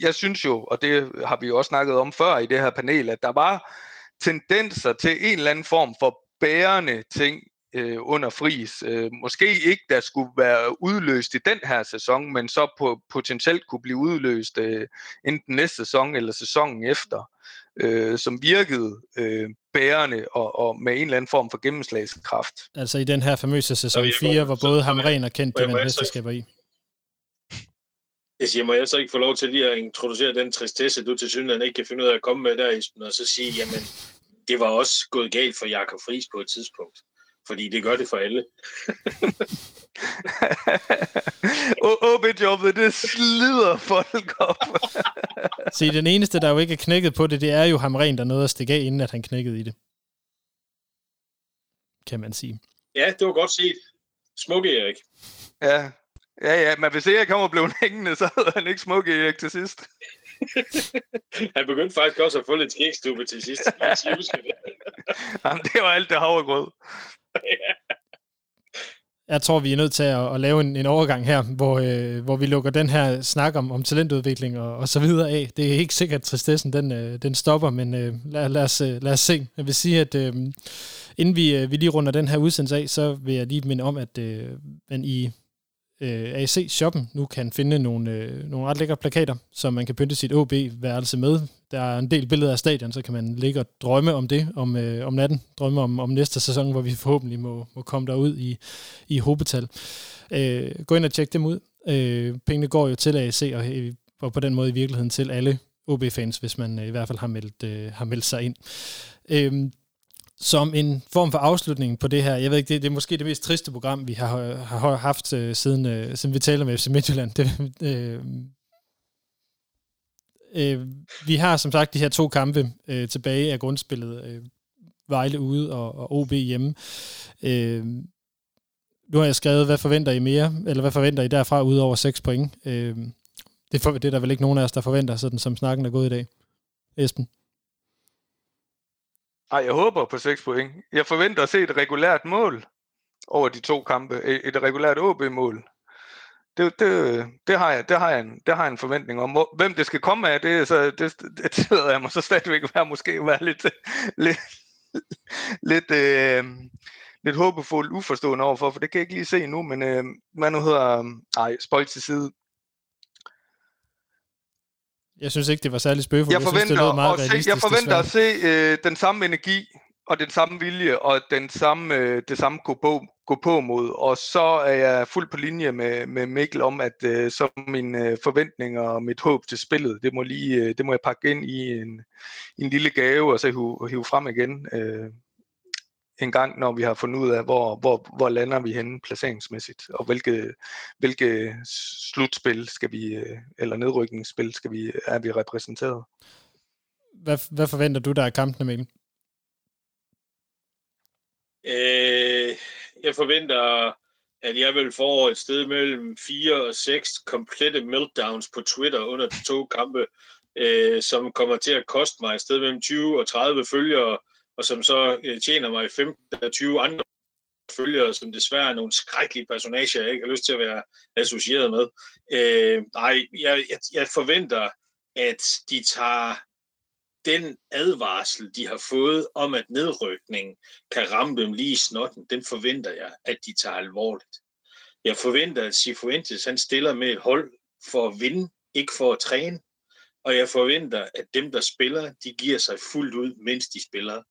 jeg synes jo, og det har vi jo også snakket om før i det her panel, at der var tendenser til en eller anden form for bærende ting øh, under fris. Øh, måske ikke, der skulle være udløst i den her sæson, men så på, potentielt kunne blive udløst øh, enten næste sæson eller sæsonen efter, øh, som virkede øh, bærende og, og med en eller anden form for gennemslagskraft. Altså i den her famøse sæson 4, hvor både Hamren og Kent de vandt mesterskaber i. Jeg siger, må jeg så ikke få lov til lige at introducere den tristesse, du til synligheden ikke kan finde ud af at komme med der, Esben, og så sige, jamen, det var også gået galt for Jakob Friis på et tidspunkt fordi det gør det for alle. *laughs* OB-jobbet, det slider folk op. *laughs* Se, den eneste, der jo ikke er knækket på det, det er jo ham rent, der nåede at stikke af, inden at han knækkede i det. Kan man sige. Ja, det var godt set. Smukke Erik. Ja, ja, ja, men hvis Erik kommer og blev hængende, så havde han ikke smukke Erik til sidst. *laughs* han begyndte faktisk også at få lidt skægstube til sidst. *laughs* Jamen, det var alt det havregrød. Jeg tror, vi er nødt til at, at lave en, en overgang her, hvor, øh, hvor vi lukker den her snak om, om talentudvikling og, og så videre af. Det er ikke sikkert, at tristessen den, øh, den stopper, men øh, lad, lad, os, øh, lad os se. Jeg vil sige, at øh, inden vi, øh, vi lige runder den her udsendelse af, så vil jeg lige minde om, at øh, man i øh, AC-shoppen nu kan finde nogle, øh, nogle ret lækre plakater, som man kan pynte sit OB-værelse med. Der er en del billeder af stadion, så kan man ligge og drømme om det om, øh, om natten. Drømme om, om næste sæson, hvor vi forhåbentlig må, må komme derud i, i hobetal. Øh, gå ind og tjek dem ud. Øh, pengene går jo til AC, og, øh, og på den måde i virkeligheden til alle OB-fans, hvis man øh, i hvert fald har meldt, øh, har meldt sig ind. Øh, som en form for afslutning på det her. Jeg ved ikke, det, det er måske det mest triste program, vi har, har haft øh, siden, øh, siden vi taler med FC Midtjylland. Det, øh, øh, vi har som sagt de her to kampe øh, tilbage af grundspillet. Øh, Vejle ude og, og OB hjemme. Øh, nu har jeg skrevet, hvad forventer I mere, eller hvad forventer I derfra, ud over 6 point? Øh, det, for, det er der vel ikke nogen af os, der forventer, sådan som snakken er gået i dag. Esben? Ej, jeg håber på 6 point. Jeg forventer at se et regulært mål over de to kampe. Et regulært OB-mål. det, det, det, har jeg, det, har jeg en, det har jeg en forventning om. Hvem det skal komme af, det, så, det, det tillader jeg mig så stadigvæk være, måske være lidt, lidt, lidt, øh, lidt håbefuldt uforstående overfor, for det kan jeg ikke lige se nu, men øh, hvad nu hedder, øh, nej, spøjt til side. Jeg synes ikke, det var særlig spøgefuldt. Jeg forventer, jeg synes, det meget se, jeg forventer at se øh, den samme energi og den samme vilje og den samme, øh, det samme gå på, gå på mod. Og så er jeg fuldt på linje med, med Mikkel om, at øh, så mine øh, forventninger og mit håb til spillet, det må, lige, øh, det må jeg pakke ind i en, en lille gave og så hive, hive frem igen. Øh, en gang, når vi har fundet ud af, hvor, hvor, hvor lander vi henne placeringsmæssigt, og hvilke, hvilke slutspil skal vi, øh, eller nedrykningsspil skal vi, er vi repræsenteret. Hvad, hvad forventer du der af kampene, Mikkel? Øh, jeg forventer, at jeg vil få et sted mellem 4 og 6 komplette meltdowns på Twitter under de to kampe, øh, som kommer til at koste mig et sted mellem 20 og 30 følgere, og som så øh, tjener mig 15-20 andre følgere, som desværre er nogle skrækkelige personager, jeg ikke har lyst til at være associeret med. Øh, nej, jeg, jeg, jeg forventer, at de tager den advarsel, de har fået om, at nedrykningen kan ramme dem lige i snotten, den forventer jeg, at de tager alvorligt. Jeg forventer, at Sifuentes han stiller med et hold for at vinde, ikke for at træne. Og jeg forventer, at dem, der spiller, de giver sig fuldt ud, mens de spiller.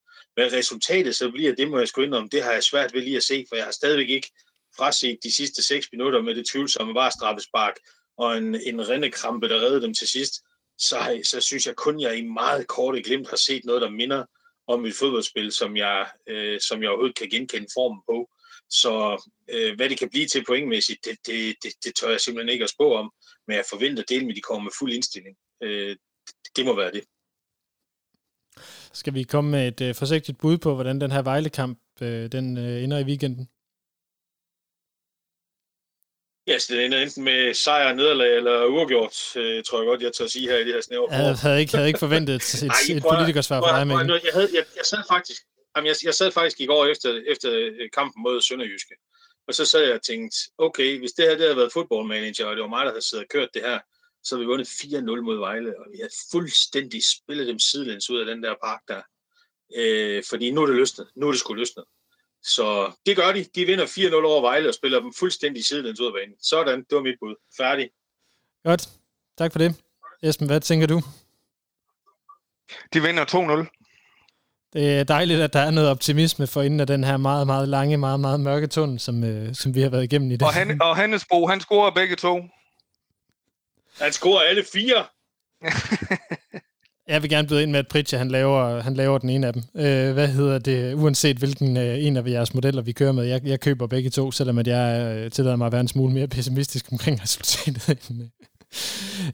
Hvad resultatet så bliver, det må jeg sgu indrømme, Det har jeg svært ved lige at se, for jeg har stadigvæk ikke fraset de sidste 6 minutter med det tvivlsomme var straffespark og en, en rendekrampe, der reddede dem til sidst så, så synes jeg kun, jeg i meget korte glimt har set noget, der minder om et fodboldspil, som jeg, øh, som jeg overhovedet kan genkende formen på. Så øh, hvad det kan blive til pointmæssigt, det, det, det, det tør jeg simpelthen ikke at spå om, men jeg forventer delen med, de kommer med fuld indstilling. Øh, det må være det. Skal vi komme med et øh, forsigtigt bud på, hvordan den her Vejle-kamp øh, den øh, ender i weekenden? Ja, så det ender enten med sejr, nederlag eller uafgjort, øh, tror jeg godt, jeg tør sige her i det her snævre Jeg havde ikke, havde ikke forventet et, *laughs* et, Ej, et politikersvar fra dig, Mikkel. Jeg, havde, jeg, jeg, sad faktisk, jamen jeg, jeg sad faktisk i går efter, efter kampen mod Sønderjyske, og så sad jeg og tænkte, okay, hvis det her det havde været fodboldmanager, og det var mig, der havde siddet og kørt det her, så havde vi vundet 4-0 mod Vejle, og vi havde fuldstændig spillet dem sidelæns ud af den der park der. Øh, fordi nu er det løsnet. Nu er det sgu løsnet. Så det gør de. De vinder 4-0 over Vejle og spiller dem fuldstændig sidelens ud af banen. Sådan, det var mit bud. Færdig. Godt. Tak for det. Esben, hvad tænker du? De vinder 2-0. Det er dejligt, at der er noget optimisme for inden af den her meget, meget lange, meget, meget mørke tunnel, som, øh, som vi har været igennem i dag. Og, han, og Hannesbo, han scorer begge to. Han scorer alle fire. *laughs* Jeg vil gerne byde ind med, at Pritja, han laver, han laver den ene af dem. Øh, hvad hedder det? Uanset hvilken øh, en af jeres modeller, vi kører med. Jeg, jeg køber begge to, selvom at jeg øh, tillader mig at være en smule mere pessimistisk omkring *laughs* resultatet, end, øh,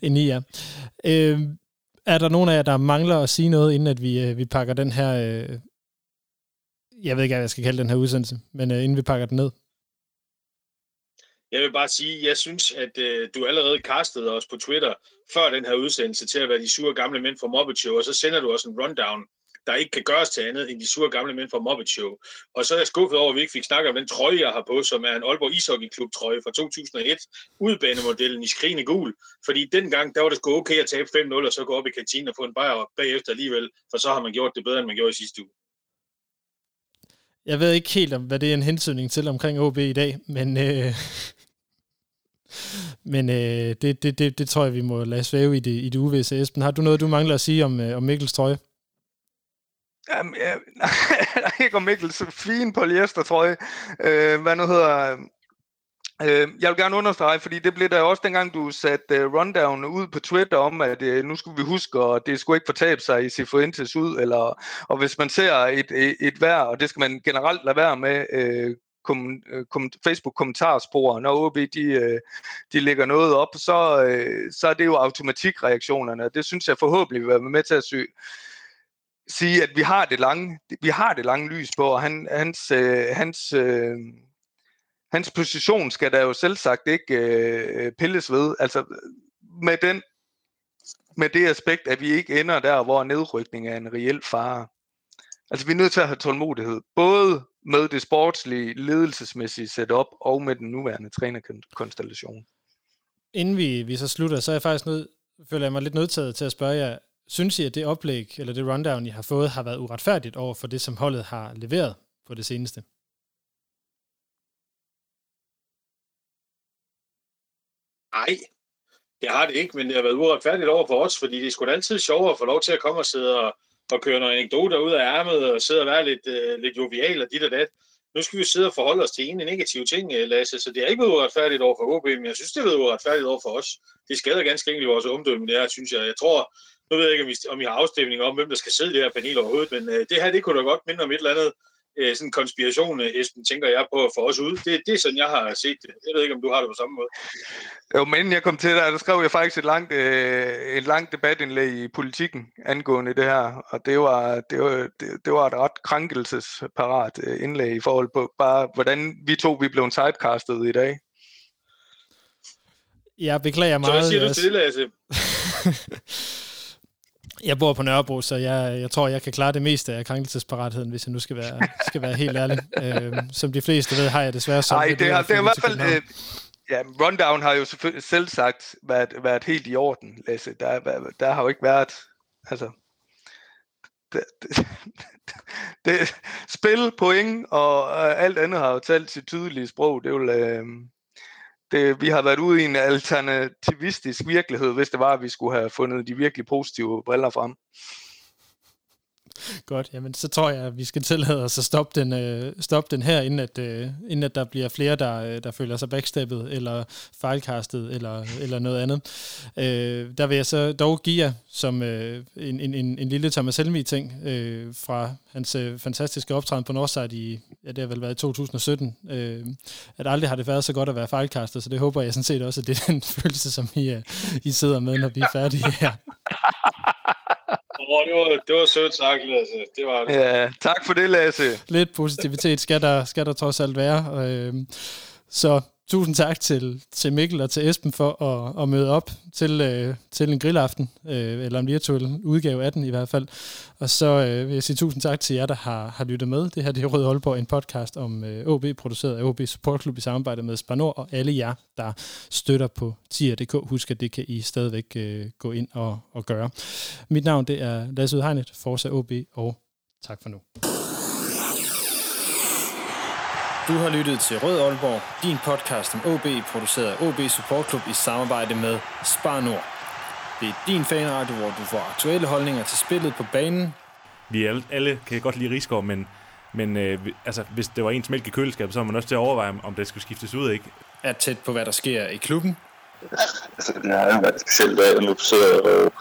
end I er. Øh, er der nogen af jer, der mangler at sige noget, inden at vi, øh, vi pakker den her... Øh, jeg ved ikke, hvad jeg skal kalde den her udsendelse, men øh, inden vi pakker den ned. Jeg vil bare sige, jeg synes, at øh, du allerede kastede os på Twitter før den her udsendelse til at være de sure gamle mænd fra Muppet Show, og så sender du os en rundown, der ikke kan gøres til andet end de sure gamle mænd fra Muppet Show. Og så er jeg skuffet over, at vi ikke fik snakket om den trøje, jeg har på, som er en Aalborg Ishockey Klub trøje fra 2001, udbanemodellen i skrigende gul. Fordi dengang, der var det sgu okay at tabe 5-0, og så gå op i kantinen og få en bajer bagefter alligevel, for så har man gjort det bedre, end man gjorde i sidste uge. Jeg ved ikke helt, om hvad det er en hensynning til omkring OB i dag, men øh, *laughs* men øh, det, det, det, det tror jeg, vi må lade svæve i det, i det uvisse. Esben, har du noget, du mangler at sige om, øh, om Mikkels trøje? Jamen, ja, *laughs* ikke om Mikkels fin polyester trøje. Øh, hvad nu hedder... Øh, jeg vil gerne understrege, fordi det blev der også dengang, du satte øh, rundown ud på Twitter om, at øh, nu skulle vi huske, at det skulle ikke fortabe sig i Sifuentes ud, eller, og hvis man ser et, et, et vejr, og det skal man generelt lade være med, øh, kom, øh, kom, Facebook-kommentarspor, når OB de, øh, de lægger noget op, så, øh, så er det jo automatikreaktionerne, det synes jeg forhåbentlig vil være med til at sy sige, at vi har det lange, vi har det lange lys på, og han, hans, øh, hans, øh, hans position skal der jo selv sagt ikke øh, pilles ved. Altså med, den, med det aspekt, at vi ikke ender der, hvor nedrykning er en reel fare. Altså vi er nødt til at have tålmodighed, både med det sportslige, ledelsesmæssige setup og med den nuværende trænerkonstellation. inden vi, vi så slutter, så er jeg faktisk nødt, føler jeg mig lidt nødtaget til at spørge jer, synes I, at det oplæg, eller det rundown, I har fået, har været uretfærdigt over for det, som holdet har leveret på det seneste? Nej, det har det ikke, men det har været uretfærdigt over for os, fordi det er sgu da altid sjovere at få lov til at komme og sidde og, og køre nogle anekdoter ud af ærmet og sidde og være lidt, øh, lidt jovial og dit og dat. Nu skal vi sidde og forholde os til en negativ ting, øh, Lasse, så det er ikke blevet uretfærdigt over for OB, men jeg synes, det er blevet uretfærdigt over for os. Det skader ganske enkelt vores omdømme, det her, synes jeg. Jeg tror, nu ved jeg ikke, om I, om I har afstemning om, hvem der skal sidde i det her panel overhovedet, men øh, det her, det kunne da godt minde om et eller andet uh, sådan konspiration, Esben, tænker jeg på for os ud. Det, det er sådan, jeg har set det. Jeg ved ikke, om du har det på samme måde. Jo, men jeg kom til der, der skrev jeg faktisk et langt, øh, et langt debatindlæg i politikken angående det her, og det var, det var, det, det var et ret krænkelsesparat øh, indlæg i forhold på bare, hvordan vi to vi blev sidecastet i dag. Jeg beklager Så meget. hvad siger du til det, Lasse? *laughs* Jeg bor på Nørrebro, så jeg, jeg tror, jeg kan klare det meste af krænkelsesparatheden, hvis jeg nu skal være, skal være helt ærlig. Øhm, som de fleste ved, har jeg desværre så Nej, det har, det har i hvert fald... Øh, ja, rundown har jo selvfølgelig selv sagt været, været helt i orden, Lasse. Der, der, har jo ikke været... Altså... Det, det, *laughs* det, spil, point og øh, alt andet har jo talt sit tydelige sprog. Det er jo... Øh, det, vi har været ude i en alternativistisk virkelighed, hvis det var, at vi skulle have fundet de virkelig positive briller frem. Godt, jamen så tror jeg, at vi skal tillade os at stoppe den, øh, stoppe den her, inden at, øh, inden at der bliver flere, der, øh, der føler sig backstabbet, eller fejlkastet, eller, eller noget andet. Øh, der vil jeg så dog give jer som øh, en, en, en, en lille Thomas Helmi-ting øh, fra hans øh, fantastiske optræden på Northside i, ja det har vel været i 2017, øh, at aldrig har det været så godt at være fejlkastet, så det håber jeg sådan set også, at det er den *laughs* følelse, som I, øh, I sidder med, når vi er færdige her. *laughs* Åh, det var, det var sødt sagt, Lasse. Det var det. Ja, tak for det, Lasse. lidt positivitet skal der, skal der trods alt være. Øh, så tusind tak til, til Mikkel og til Esben for at, at møde op til, øh, til en grillaften, øh, eller en virtuel udgave af den i hvert fald. Og så øh, vil jeg sige tusind tak til jer, der har, har lyttet med. Det her det er Rød Aalborg, en podcast om øh, OB, produceret af OB Support Club i samarbejde med Spanor, og alle jer, der støtter på tier.dk. Husk, at det kan I stadigvæk øh, gå ind og, og gøre. Mit navn det er Lasse Udhegnet, Forza OB, og tak for nu. Du har lyttet til Rød Aalborg, din podcast om OB, produceret af OB Support Club i samarbejde med Spar Nord. Det er din fanradio, hvor du får aktuelle holdninger til spillet på banen, Vi alle, alle kan godt lide Rigsgaard, men, men øh, altså, hvis det var ens mælk i køleskabet, så var man også til at overveje, om det skulle skiftes ud, ikke? er tæt på, hvad der sker i klubben, altså, det har jo været specielt, at jeg nu sidder og,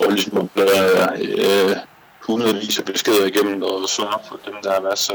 og ligesom bladrer øh, hundredvis af beskeder igennem og svarer på dem, der har været så